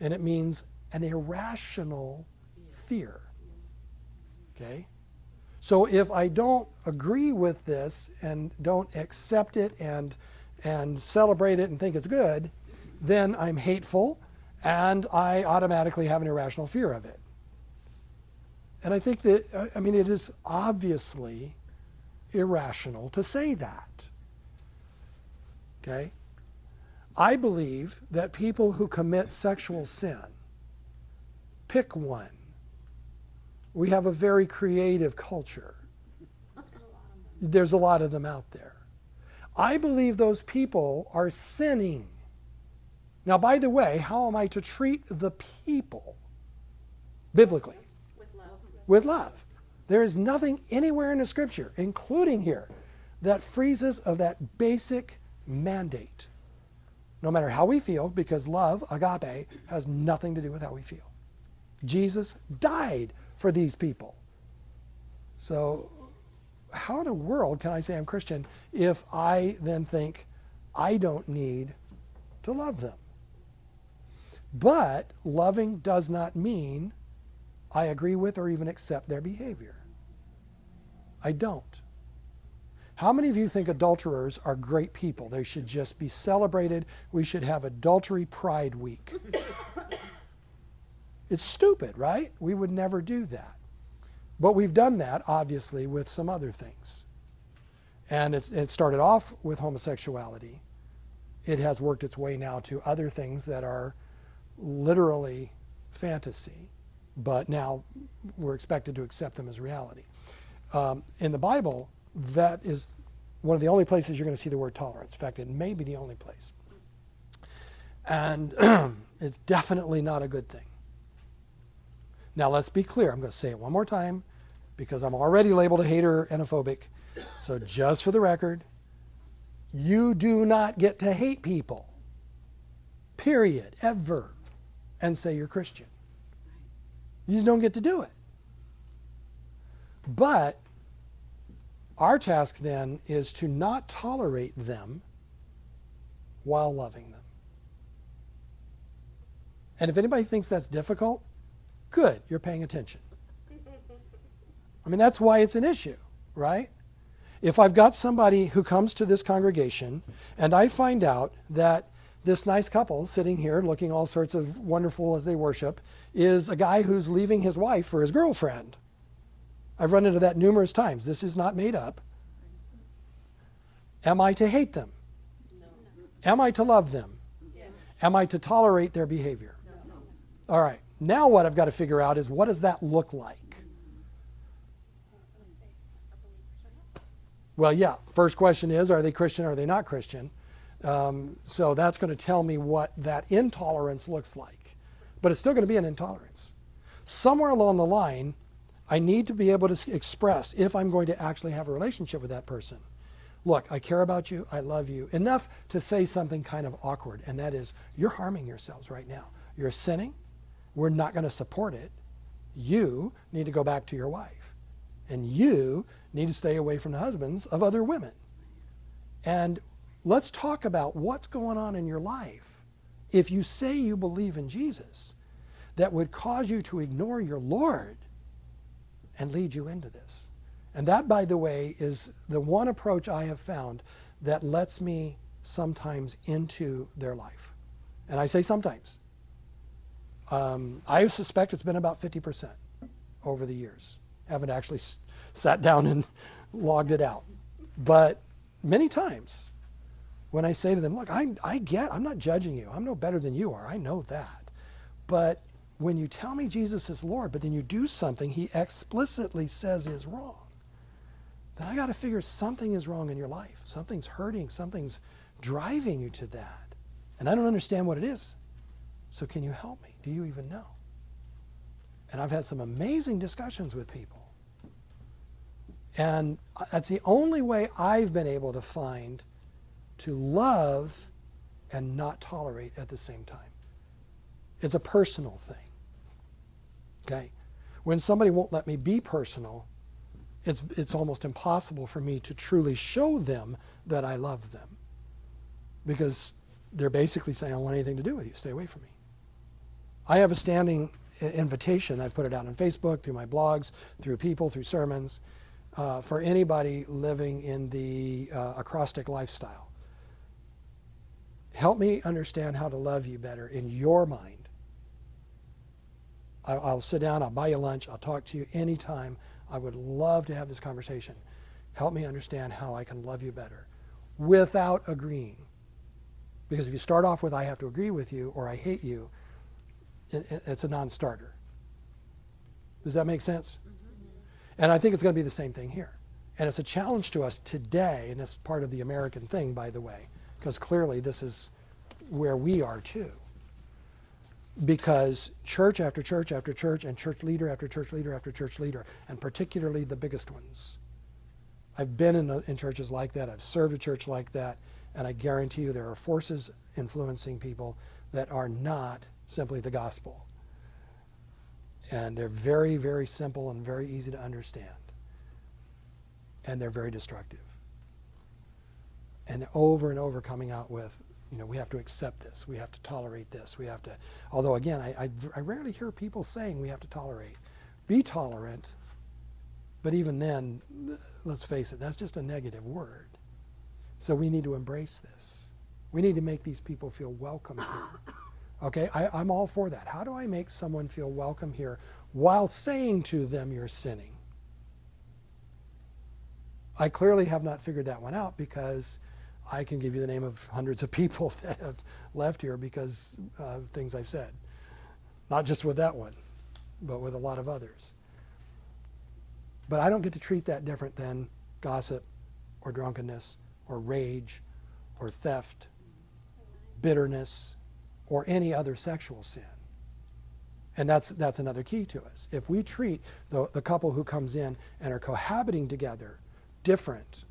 and it means an irrational fear. Okay? So if I don't agree with this and don't accept it and and celebrate it and think it's good, then I'm hateful and I automatically have an irrational fear of it. And I think that I- mean it is obviously irrational to say that. Okay? I believe that people who commit sexual sin pick one. We have a very creative culture. There's a lot of them out there. I believe those people are sinning. Now, by the way, how am I to treat the people biblically? With love. With love. There is nothing anywhere in the scripture, including here, that frees us of that basic mandate. No matter how we feel, because love, agape, has nothing to do with how we feel. Jesus died for these people. So, how in the world can I say I'm Christian if I then think I don't need to love them? But loving does not mean I agree with or even accept their behavior. I don't. How many of you think adulterers are great people? They should just be celebrated. We should have Adultery Pride Week. it's stupid, right? We would never do that. But we've done that, obviously, with some other things. And it started off with homosexuality. It has worked its way now to other things that are literally fantasy, but now we're expected to accept them as reality. Um, in the Bible, that is one of the only places you're going to see the word tolerance. In fact, it may be the only place. And it's definitely not a good thing. Now, let's be clear. I'm going to say it one more time because I'm already labeled a hater and a phobic. So, just for the record, you do not get to hate people, period, ever, and say you're Christian. You just don't get to do it. But our task then is to not tolerate them while loving them. And if anybody thinks that's difficult, good, you're paying attention. I mean, that's why it's an issue, right? If I've got somebody who comes to this congregation and I find out that this nice couple sitting here looking all sorts of wonderful as they worship is a guy who's leaving his wife for his girlfriend. I've run into that numerous times. This is not made up. Am I to hate them? No. Am I to love them? Yes. Am I to tolerate their behavior? No. All right. Now, what I've got to figure out is what does that look like? Well, yeah. First question is are they Christian or are they not Christian? Um, so that's going to tell me what that intolerance looks like. But it's still going to be an intolerance. Somewhere along the line, I need to be able to express if I'm going to actually have a relationship with that person. Look, I care about you, I love you, enough to say something kind of awkward, and that is, you're harming yourselves right now. You're sinning, we're not going to support it. You need to go back to your wife. And you need to stay away from the husbands of other women. And let's talk about what's going on in your life. If you say you believe in Jesus, that would cause you to ignore your Lord and lead you into this. And that, by the way, is the one approach I have found that lets me sometimes into their life. And I say sometimes. Um, I suspect it's been about 50% over the years. Haven't actually s- sat down and logged it out. But many times when I say to them, look, I, I get, I'm not judging you. I'm no better than you are. I know that. But when you tell me Jesus is Lord, but then you do something he explicitly says is wrong, then I got to figure something is wrong in your life. Something's hurting. Something's driving you to that. And I don't understand what it is. So can you help me? Do you even know? And I've had some amazing discussions with people. And that's the only way I've been able to find to love and not tolerate at the same time. It's a personal thing. Okay? When somebody won't let me be personal, it's, it's almost impossible for me to truly show them that I love them. Because they're basically saying, I don't want anything to do with you. Stay away from me. I have a standing invitation. I put it out on Facebook, through my blogs, through people, through sermons, uh, for anybody living in the uh, acrostic lifestyle. Help me understand how to love you better in your mind. I, I'll sit down, I'll buy you lunch, I'll talk to you anytime. I would love to have this conversation. Help me understand how I can love you better without agreeing. Because if you start off with, I have to agree with you or I hate you, it, it- it's a non starter. Does that make sense? Mm-hmm. And I think it's going to be the same thing here. And it's a challenge to us today, and it's part of the American thing, by the way, because clearly this is where we are too. Because church after church after church, and church leader after church leader after church leader, and particularly the biggest ones. I've been in, in churches like that, I've served a church like that, and I guarantee you there are forces influencing people that are not simply the gospel. And they're very, very simple and very easy to understand. And they're very destructive. And over and over coming out with, you know, we have to accept this, we have to tolerate this, we have to. Although, again, I, I, I rarely hear people saying we have to tolerate. Be tolerant, but even then, let's face it, that's just a negative word. So we need to embrace this. We need to make these people feel welcome here. Okay, I, I'm all for that. How do I make someone feel welcome here while saying to them you're sinning? I clearly have not figured that one out because I can give you the name of hundreds of people that have left here because of things I've said. Not just with that one, but with a lot of others. But I don't get to treat that different than gossip or drunkenness or rage or theft, bitterness, or any other sexual sin. And that's, that's another key to us. If we treat the, the couple who comes in and are cohabiting together different,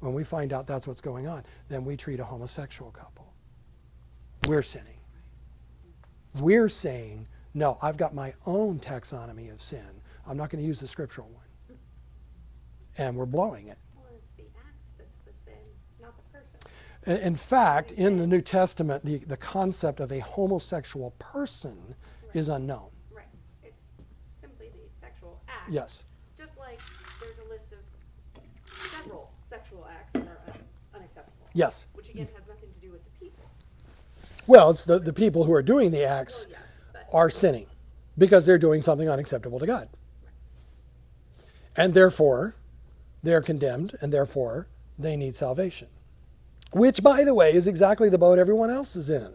when we find out that's what's going on, then we treat a homosexual couple. We're sinning. We're saying, no, I've got my own taxonomy of sin. I'm not going to use the scriptural one. And we're blowing it. Well, it's the act that's the sin, not the person. In fact, in the New Testament, the, the concept of a homosexual person is unknown. Right. It's simply the sexual act. Yes. Just like there's a list of several sexual acts that are un- unacceptable. Yes. Which again has nothing to do with the people. Well, it's the, the people who are doing the acts Well, yes, are sinning because they're doing something unacceptable to God. And therefore, they're condemned, and therefore, they need salvation. Which, by the way, is exactly the boat everyone else is in.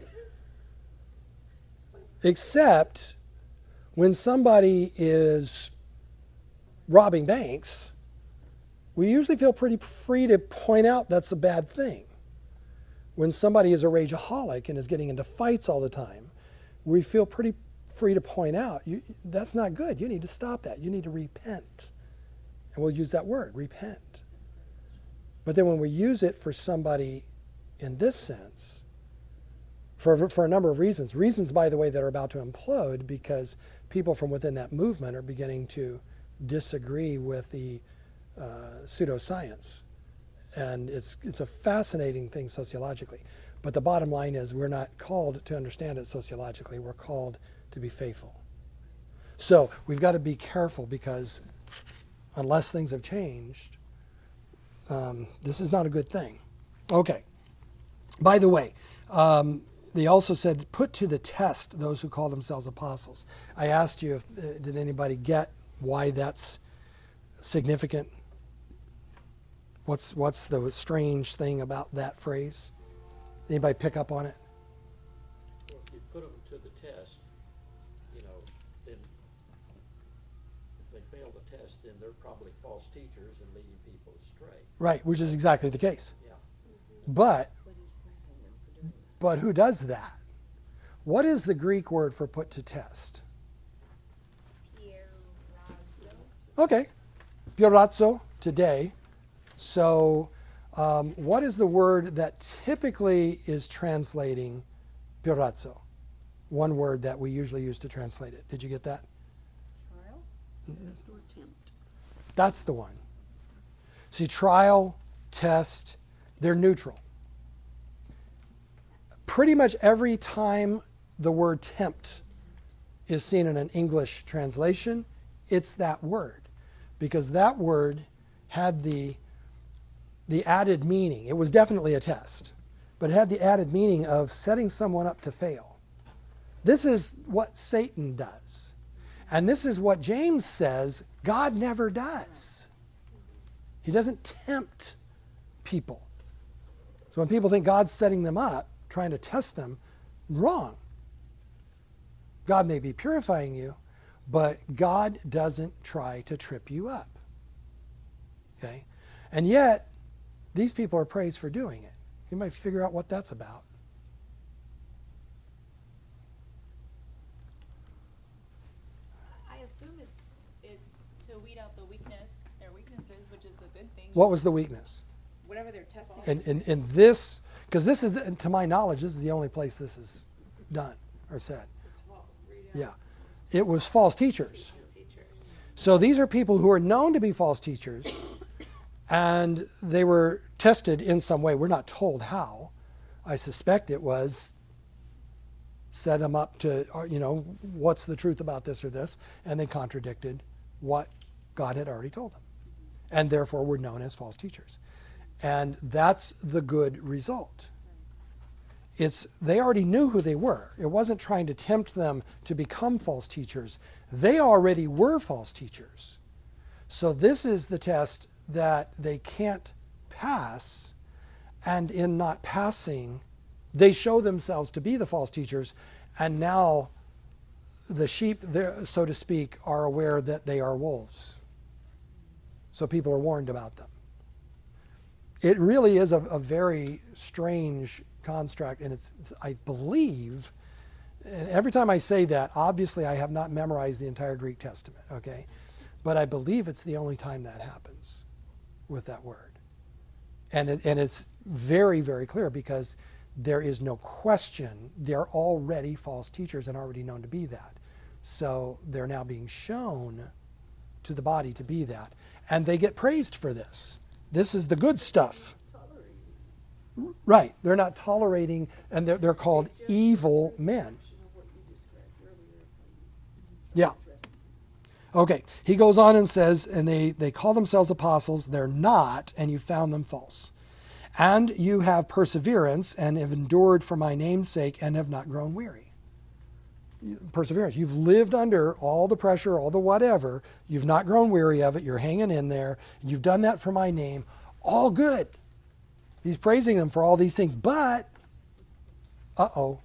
Except when somebody is robbing banks, we usually feel pretty free to point out that's a bad thing. When somebody is a rageaholic and is getting into fights all the time, we feel pretty free to point out that's not good. You need to stop that. You need to repent. And we'll use that word, repent. But then when we use it for somebody in this sense, for, for a number of reasons, reasons, by the way, that are about to implode because people from within that movement are beginning to disagree with the uh, pseudoscience. And it's, it's a fascinating thing sociologically. But the bottom line is, we're not called to understand it sociologically, we're called to be faithful. So we've got to be careful because unless things have changed, um, this is not a good thing. Okay. By the way, um, they also said, put to the test those who call themselves apostles. I asked you if uh, did anybody get why that's significant. What's what's the strange thing about that phrase? Anybody pick up on it? Well, if you put them to the test, you know, then if they fail the test, then they're probably false teachers and leading people astray. Right, which is exactly the case. Yeah. But but who does that? What is the Greek word for put to test? Okay. Peirazo. today. So, um, what is the word that typically is translating peirazo? One word that we usually use to translate it. Did you get that? Trial? No attempt. That's the one. See, trial, test, they're neutral. Pretty much every time the word tempt is seen in an English translation, it's that word. Because that word had the, the added meaning. It was definitely a test, but it had the added meaning of setting someone up to fail. This is what Satan does. And this is what James says God never does. He doesn't tempt people. So when people think God's setting them up, trying to test them, wrong. God may be purifying you, but God doesn't try to trip you up. Okay? And yet, these people are praised for doing it. You might figure out what that's about. I assume it's, it's to weed out the weakness, their weaknesses, which is a good thing. What was the weakness? Whatever they're testing. In, in, in this, because this is, to my knowledge, this is the only place this is done or said. Yeah. It was false teachers. So these are people who are known to be false teachers, and they were tested in some way. We're not told how. I suspect it was set them up to, uh, you know, what's the truth about this or this, and they contradicted what God had already told them, and therefore were known as false teachers. And that's the good result. It's they already knew who they were. It wasn't trying to tempt them to become false teachers. They already were false teachers. So this is the test that they can't pass, and in not passing, they show themselves to be the false teachers, and now the sheep, so to speak, are aware that they are wolves. So people are warned about them. It really is a, a very strange construct, and it's, I believe, and every time I say that, obviously I have not memorized the entire Greek Testament, okay? But I believe it's the only time that happens with that word. And, it, and it's very, very clear because there is no question they're already false teachers and already known to be that. So they're now being shown to the body to be that. And they get praised for this. This is the good stuff. Right. They're not tolerating, and they're, they're called evil men. Yeah. Okay. He goes on and says, and they, they call themselves apostles. They're not, and you found them false. And you have perseverance and have endured for my name's sake and have not grown weary. Perseverance. You've lived under all the pressure, all the whatever. You've not grown weary of it. You're hanging in there. You've done that for my name. All good. He's praising them for all these things. But, uh oh.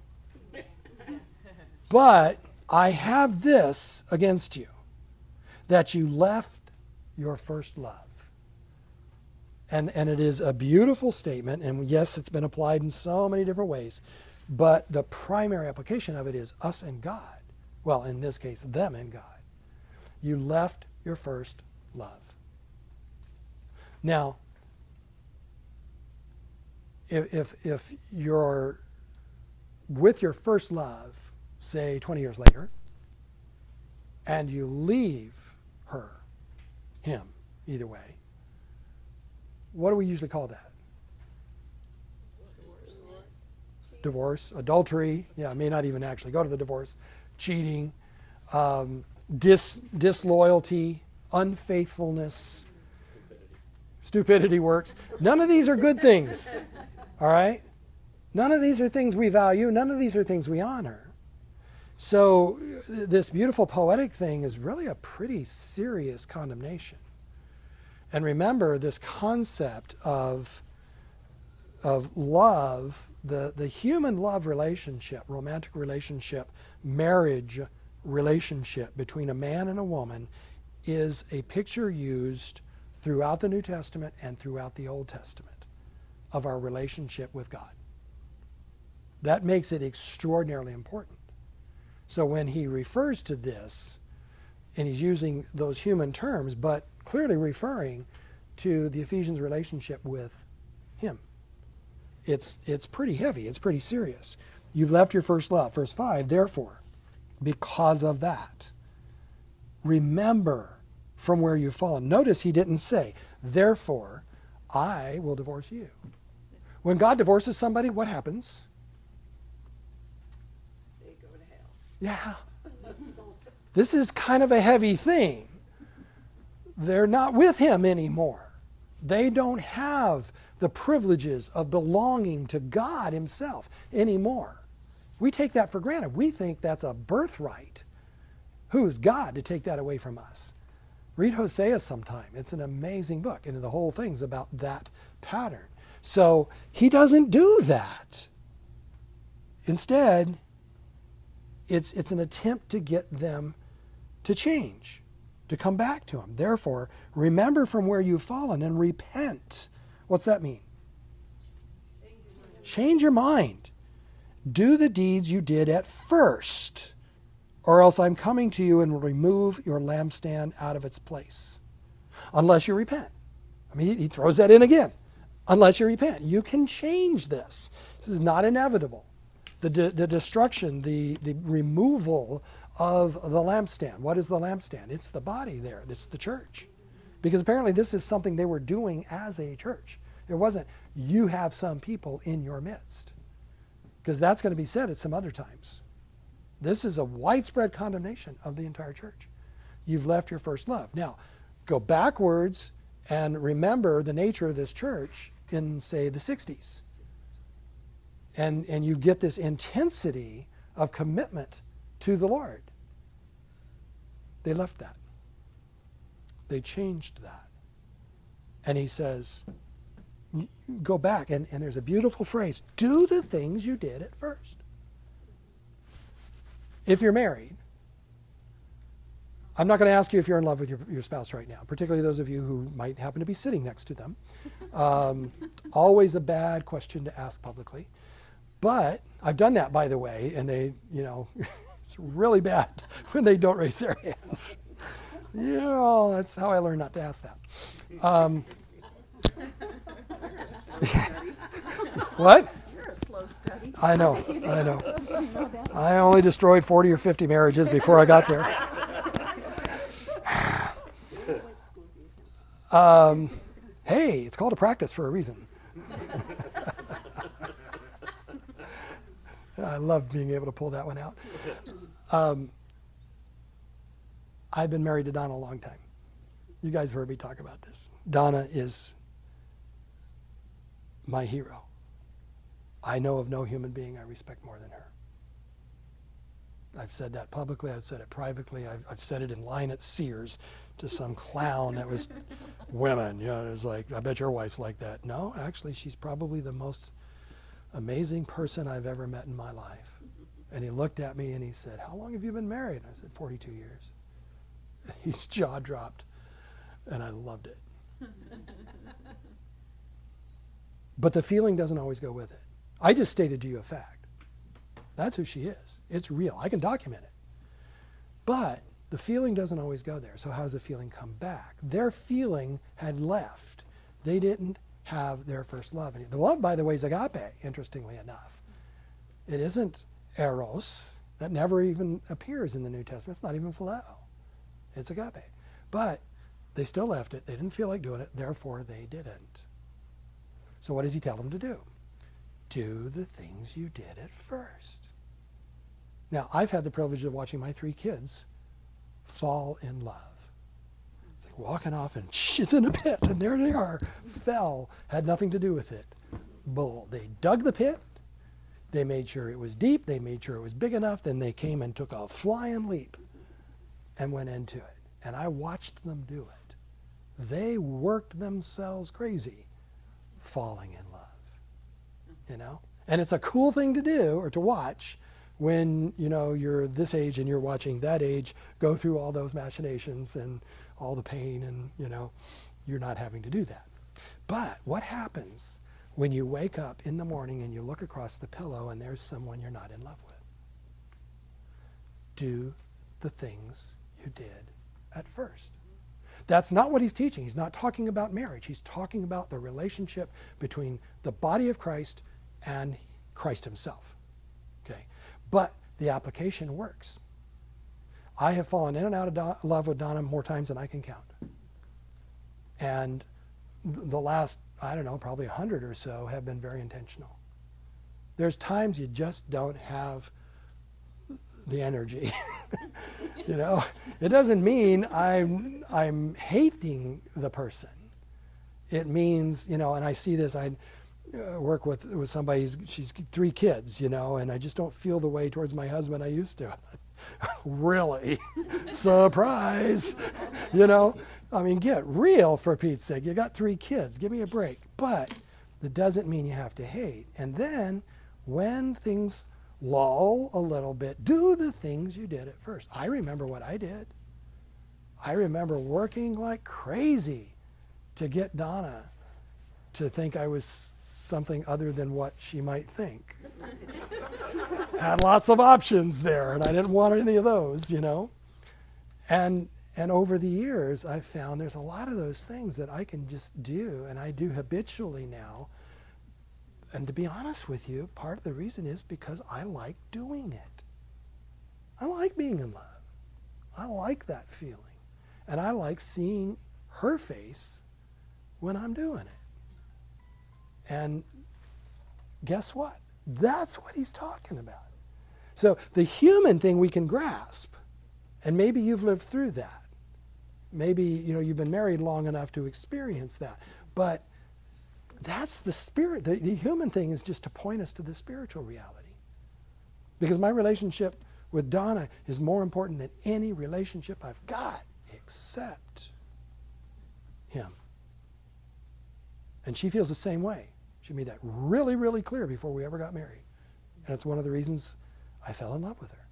But I have this against you that you left your first love. And, and it is a beautiful statement. And yes, it's been applied in so many different ways. But the primary application of it is us and God. Well, in this case, them and God. You left your first love. Now, if, if, you're with your first love, say 20 years later, and you leave her, him, either way, what do we usually call that? Divorce, adultery. Yeah, may not even actually go to the divorce. Cheating, um, dis, disloyalty, unfaithfulness, stupidity works. None of these are good things. All right? None of these are things we value. None of these are things we honor. So, this beautiful poetic thing is really a pretty serious condemnation. And remember this concept of, of love, the, the human love relationship, romantic relationship, marriage relationship between a man and a woman is a picture used throughout the New Testament and throughout the Old Testament of our relationship with God. That makes it extraordinarily important. So when he refers to this, and he's using those human terms, but clearly referring to the Ephesians relationship with Him. It's, it's pretty heavy, it's pretty serious. You've left your first love. Verse 5, therefore, because of that, remember from where you've fallen. Notice he didn't say, therefore, I will divorce you. When God divorces somebody, what happens? They go to hell. Yeah. This is kind of a heavy thing. They're not with him anymore. They don't have the privileges of belonging to God himself anymore. We take that for granted. We think that's a birthright. Who is God to take that away from us? Read Hosea sometime. It's an amazing book, and the whole thing's about that pattern. So he doesn't do that. Instead, it's, it's an attempt to get them to change, to come back to him. Therefore, remember from where you've fallen and repent. What's that mean? Change your mind. Do the deeds you did at first, or else I'm coming to you and will remove your lampstand out of its place. Unless you repent. I mean, he throws that in again. Unless you repent. You can change this. This is not inevitable. The, de- the destruction, the, the removal of the lampstand. What is the lampstand? It's the body there, it's the church. Because apparently, this is something they were doing as a church. It wasn't, you have some people in your midst. Because that's going to be said at some other times. This is a widespread condemnation of the entire church. You've left your first love. Now, go backwards and remember the nature of this church in, say, the 60s. And, and you get this intensity of commitment to the Lord. They left that. They changed that. And he says, go back. And, and there's a beautiful phrase do the things you did at first. If you're married, I'm not going to ask you if you're in love with your, your spouse right now, particularly those of you who might happen to be sitting next to them. Um, always a bad question to ask publicly. But I've done that, by the way, and they, you know, it's really bad when they don't raise their hands. Know, that's how I learned not to ask that. Um, what? You're a slow study. I know, I know. I only destroyed 40 or 50 marriages before I got there. Um, hey, it's called a practice for a reason. I love being able to pull that one out. Um, I've been married to Donna a long time. You guys heard me talk about this. Donna is my hero. I know of no human being I respect more than her. I've said that publicly, I've said it privately, I've, I've said it in line at Sears to some clown that was women. You know, it was like, I bet your wife's like that. No, actually, she's probably the most amazing person I've ever met in my life. And he looked at me and he said, How long have you been married? I said, 42 years. His jaw dropped, and I loved it. but the feeling doesn't always go with it. I just stated to you a fact. That's who she is. It's real. I can document it. But the feeling doesn't always go there. So, how does the feeling come back? Their feeling had left. They didn't have their first love. The love, by the way, is agape, interestingly enough. It isn't eros. That never even appears in the New Testament. It's not even phileo. It's agape. But they still left it. They didn't feel like doing it. Therefore, they didn't. So, what does he tell them to do? Do the things you did at first. Now, I've had the privilege of watching my three kids fall in love. It's like walking off and shh, it's in a pit, and there they are. Fell, had nothing to do with it. Bull. They dug the pit, they made sure it was deep, they made sure it was big enough, then they came and took a flying leap and went into it. And I watched them do it. They worked themselves crazy falling in love. You know? And it's a cool thing to do or to watch when, you know, you're this age and you're watching that age go through all those machinations and all the pain and, you know, you're not having to do that. But what happens when you wake up in the morning and you look across the pillow and there's someone you're not in love with? Do the things you did at first. That's not what he's teaching. He's not talking about marriage. He's talking about the relationship between the body of Christ and Christ himself. Okay? But the application works. I have fallen in and out of love with Donna more times than I can count. And the last, I don't know, probably a hundred or so have been very intentional. There's times you just don't have the energy. you know, it doesn't mean I'm I'm hating the person. It means, you know, and I see this. I uh, work with with somebody. She's three kids, you know, and I just don't feel the way towards my husband I used to. really, surprise, you know. I mean, get real for Pete's sake. You got three kids. Give me a break. But that doesn't mean you have to hate. And then when things lull a little bit, do the things you did at first. I remember what I did. I remember working like crazy to get Donna to think I was something other than what she might think. Had lots of options there, and I didn't want any of those, you know. And and over the years, I've found there's a lot of those things that I can just do, and I do habitually now. And to be honest with you, part of the reason is because I like doing it. I like being in love. I like that feeling. And I like seeing her face when I'm doing it. And guess what? That's what he's talking about. So the human thing we can grasp. And maybe you've lived through that. Maybe you know you've been married long enough to experience that. But that's the spirit. The, the human thing is just to point us to the spiritual reality. Because my relationship with Donna is more important than any relationship I've got except him. And she feels the same way. She made that really, really clear before we ever got married. And it's one of the reasons I fell in love with her.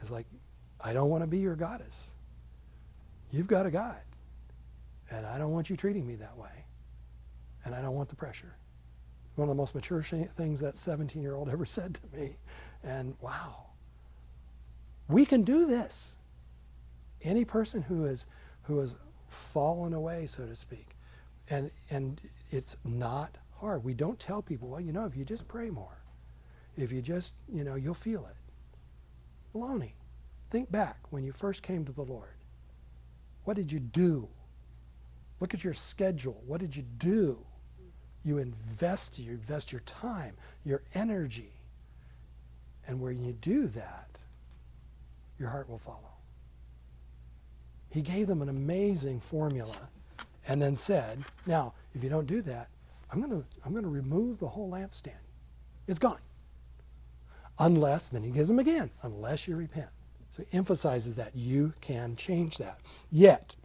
It's like, I don't want to be your goddess. You've got a God. And I don't want you treating me that way. And I don't want the pressure. One of the most mature sh- things that 17 year old ever said to me. And wow, we can do this. Any person who has, who has fallen away, so to speak, and, and it's not hard. We don't tell people, well, you know, if you just pray more, if you just, you know, you'll feel it. Baloney. Think back when you first came to the Lord. What did you do? Look at your schedule. What did you do? You invest, you invest your time, your energy. And when you do that, your heart will follow. He gave them an amazing formula and then said, Now, if you don't do that, I'm going to I'm going to remove the whole lampstand. It's gone. Unless, then he gives them again, unless you repent. So he emphasizes that you can change that. Yet,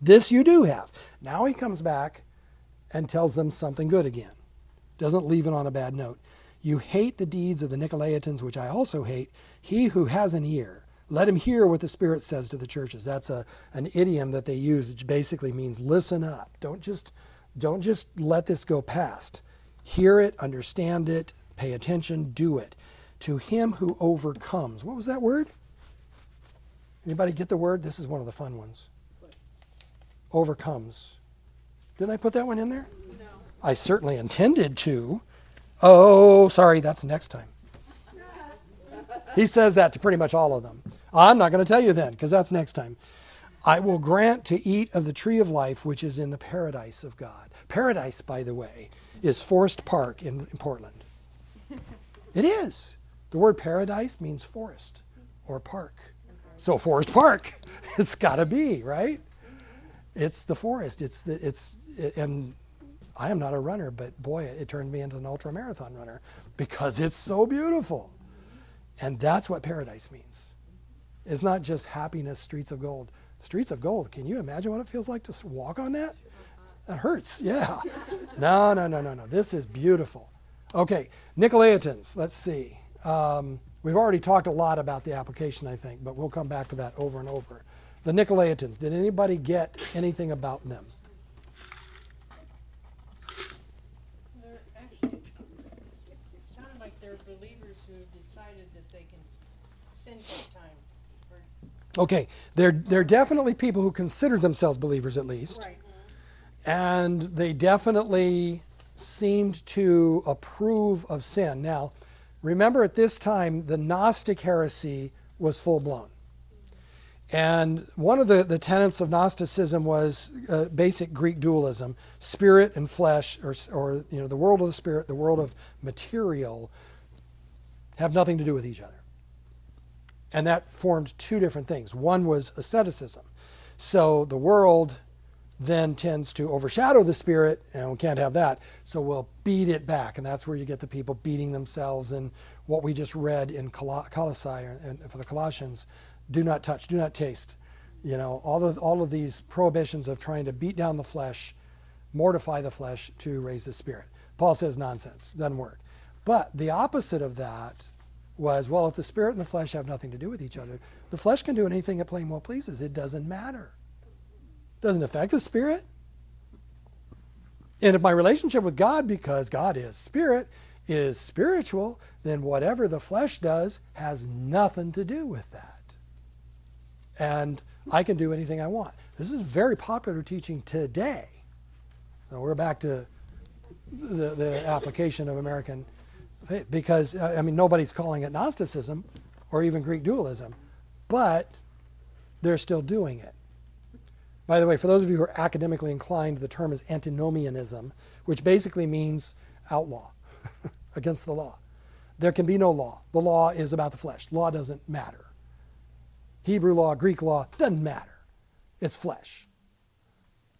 this you do have. Now he comes back and tells them something good again. Doesn't leave it on a bad note. You hate the deeds of the Nicolaitans, which I also hate. He who has an ear, let him hear what the Spirit says to the churches. That's a, an idiom that they use, which basically means listen up. Don't just, don't just let this go past. Hear it, understand it, pay attention, do it. To him who overcomes. What was that word? Anybody get the word? This is one of the fun ones. Overcomes. Didn't I put that one in there? No. I certainly intended to. Oh, sorry, that's next time. He says that to pretty much all of them. I'm not going to tell you then, because that's next time. I will grant to eat of the tree of life, which is in the paradise of God. Paradise, by the way, is Forest Park in, in Portland. It is. The word paradise means forest or park. So Forest Park, it's got to be right. It's the forest. It's the it's it, and I am not a runner, but boy, it turned me into an ultra marathon runner because it's so beautiful. And that's what paradise means. It's not just happiness, streets of gold. Streets of gold. Can you imagine what it feels like to walk on that? That hurts. Yeah. No, no, no, no, no. This is beautiful. Okay, Nicolaitans. Let's see. Um, we've already talked a lot about the application, I think, but we'll come back to that over and over. The Nicolaitans. Did anybody get anything about them? They're actually, like they're believers who have decided that they can sin part time for Okay, there are definitely people who consider themselves believers at least, Right. and they definitely seemed to approve of sin. Now, remember at this time the Gnostic heresy was full blown. And one of the, the tenets of Gnosticism was uh, basic Greek dualism spirit and flesh, or, or you know, the world of the spirit, the world of material, have nothing to do with each other. And that formed two different things. One was asceticism. So the world then tends to overshadow the spirit, and we can't have that. So we'll beat it back, and that's where you get the people beating themselves. And what we just read in Col- Colossae and for the Colossians, do not touch, do not taste. You know, all of all of these prohibitions of trying to beat down the flesh, mortify the flesh to raise the spirit. Paul says nonsense, doesn't work. But the opposite of that was, well, if the spirit and the flesh have nothing to do with each other, the flesh can do anything it plain well pleases. It doesn't matter doesn't affect the spirit. And if my relationship with God, because God is spirit, is spiritual, then whatever the flesh does has nothing to do with that. And I can do anything I want. This is very popular teaching today. So we're back to the, the application of American faith because, uh, I mean, nobody's calling it Gnosticism or even Greek dualism, but they're still doing it. By the way, for those of you who are academically inclined, the term is antinomianism, which basically means outlaw, against the law. There can be no law. The law is about the flesh. Law doesn't matter. Hebrew law, Greek law, doesn't matter. It's flesh.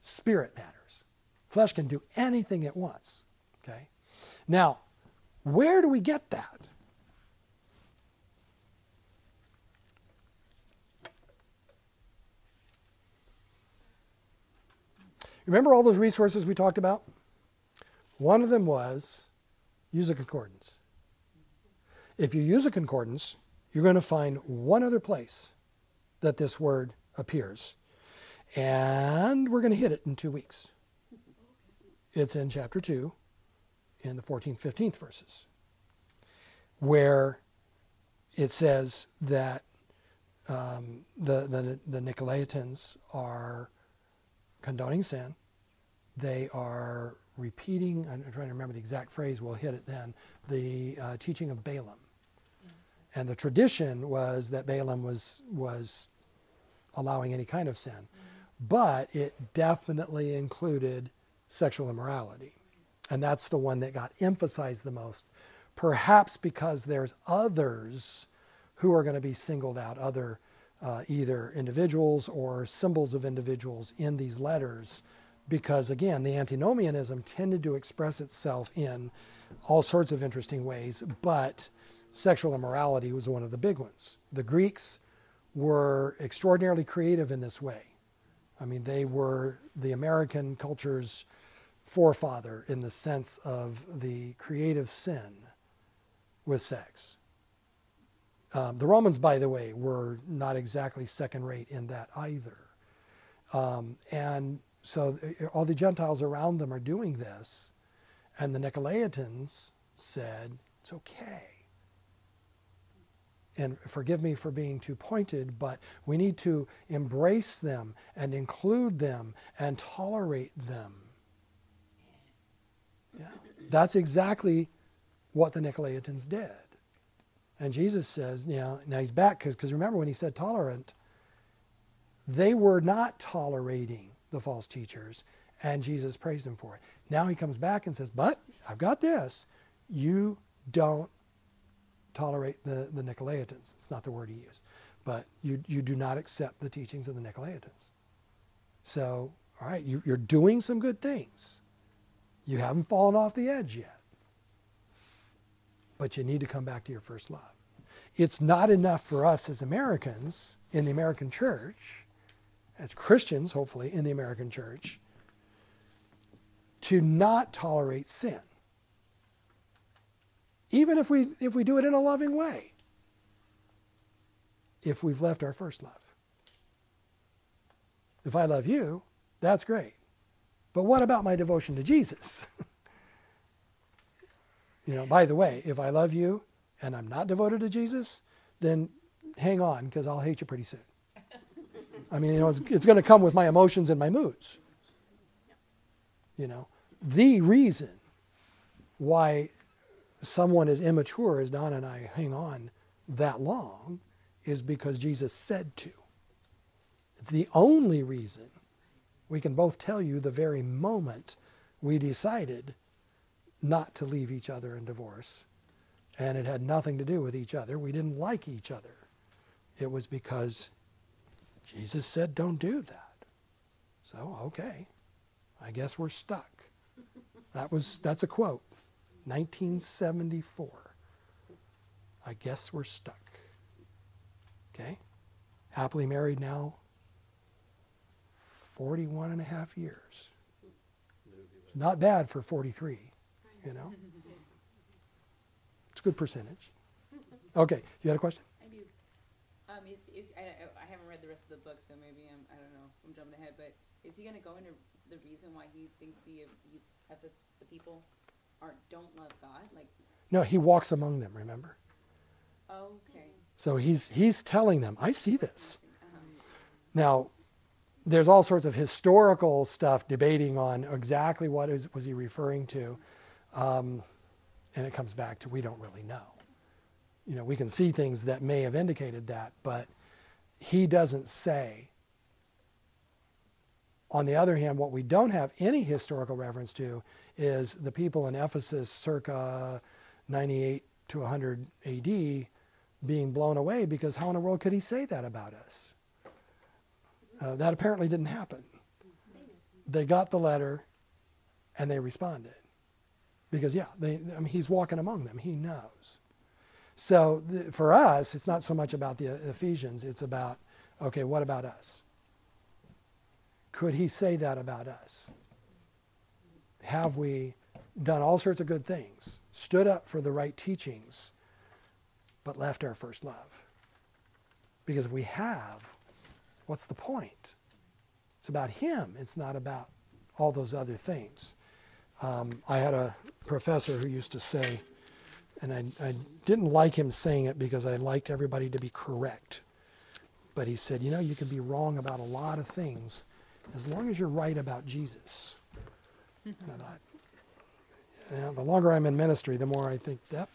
Spirit matters. Flesh can do anything it wants. Okay? Now, where do we get that? Remember all those resources we talked about? One of them was use a concordance. If you use a concordance, you're going to find one other place that this word appears. And we're going to hit it in two weeks. It's in chapter 2, in the 14th, 15th verses, where it says that um, the, the, the Nicolaitans are condoning sin. They are repeating, I'm trying to remember the exact phrase, we'll hit it then, the uh, teaching of Balaam. And the tradition was that Balaam was, was allowing any kind of sin. But it definitely included sexual immorality. And that's the one that got emphasized the most, perhaps because there's others who are going to be singled out, other uh, either individuals or symbols of individuals in these letters, because again, the antinomianism tended to express itself in all sorts of interesting ways, but sexual immorality was one of the big ones. The Greeks were extraordinarily creative in this way. I mean, they were the American culture's forefather in the sense of the creative sin with sex. Um, the Romans, by the way, were not exactly second rate in that either. Um, and so uh, all the Gentiles around them are doing this. And the Nicolaitans said, it's okay. And forgive me for being too pointed, but we need to embrace them and include them and tolerate them. Yeah. That's exactly what the Nicolaitans did. And Jesus says, you know, now he's back because remember when he said tolerant, they were not tolerating the false teachers, and Jesus praised him for it. Now he comes back and says, but I've got this. You don't tolerate the, the Nicolaitans. It's not the word he used. But you, you do not accept the teachings of the Nicolaitans. So, all right, you, you're doing some good things. You haven't fallen off the edge yet. But you need to come back to your first love. It's not enough for us as Americans in the American church, as Christians, hopefully, in the American church, to not tolerate sin even if we if we do it in a loving way if we've left our first love. If i love you that's great. But what about my devotion to jesus? You know by the way if i love you and i'm not devoted to jesus then hang on because i'll hate you pretty soon. I mean, you know, it's, it's going to come with my emotions and my moods. You know, the reason why someone as immature as Don and I hang on that long is because Jesus said to. It's the only reason we can both tell you the very moment we decided not to leave each other in divorce. And it had nothing to do with each other. We didn't like each other. It was because Jesus said, don't do that. So, okay. I guess we're stuck. That was that's a quote. 1974. I guess we're stuck. Okay? Happily married now 41 and a half years. Not bad for 43, you know? It's a good percentage. Okay, you had a question? I do. Um, is, is, I, I- haven't read the rest of the book, so maybe I'm, I don't know, I'm jumping ahead, but is he gonna go into the reason why he thinks the, the people aren't, don't love God? Like, No, he walks among them, remember? okay. So he's he's telling them, I see this. Now, there's all sorts of historical stuff debating on exactly what is, was he referring to, um, and it comes back to we don't really know. You know, we can see things that may have indicated that, but he doesn't say. On the other hand, what we don't have any historical reference to is the people in Ephesus circa 98 to 100 AD being blown away because how in the world could he say that about us? Uh, that apparently didn't happen. They got the letter and they responded. Because, yeah, they, I mean, he's walking among them. He knows. So the, for us, it's not so much about the Ephesians, it's about, okay, what about us? Could he say that about us? Have we done all sorts of good things, stood up for the right teachings, but left our first love? Because if we have, what's the point? It's about him, it's not about all those other things. Um, I had a professor who used to say, and I, I didn't like him saying it because I liked everybody to be correct. But he said, you know, you can be wrong about a lot of things as long as you're right about Jesus. And I thought, the longer I'm in ministry, the more I think that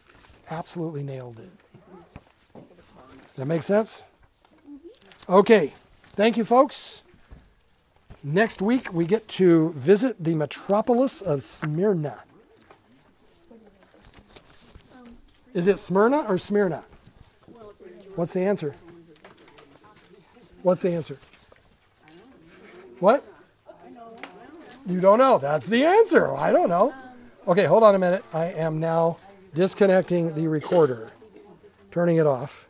absolutely nailed it. Does that make sense? Okay. Thank you, folks. Next week, we get to visit the metropolis of Smyrna. Is it Smyrna or Smyrna? What's the answer? What's the answer? What? You don't know. That's the answer. I don't know. Okay, hold on a minute. I am now disconnecting the recorder, turning it off.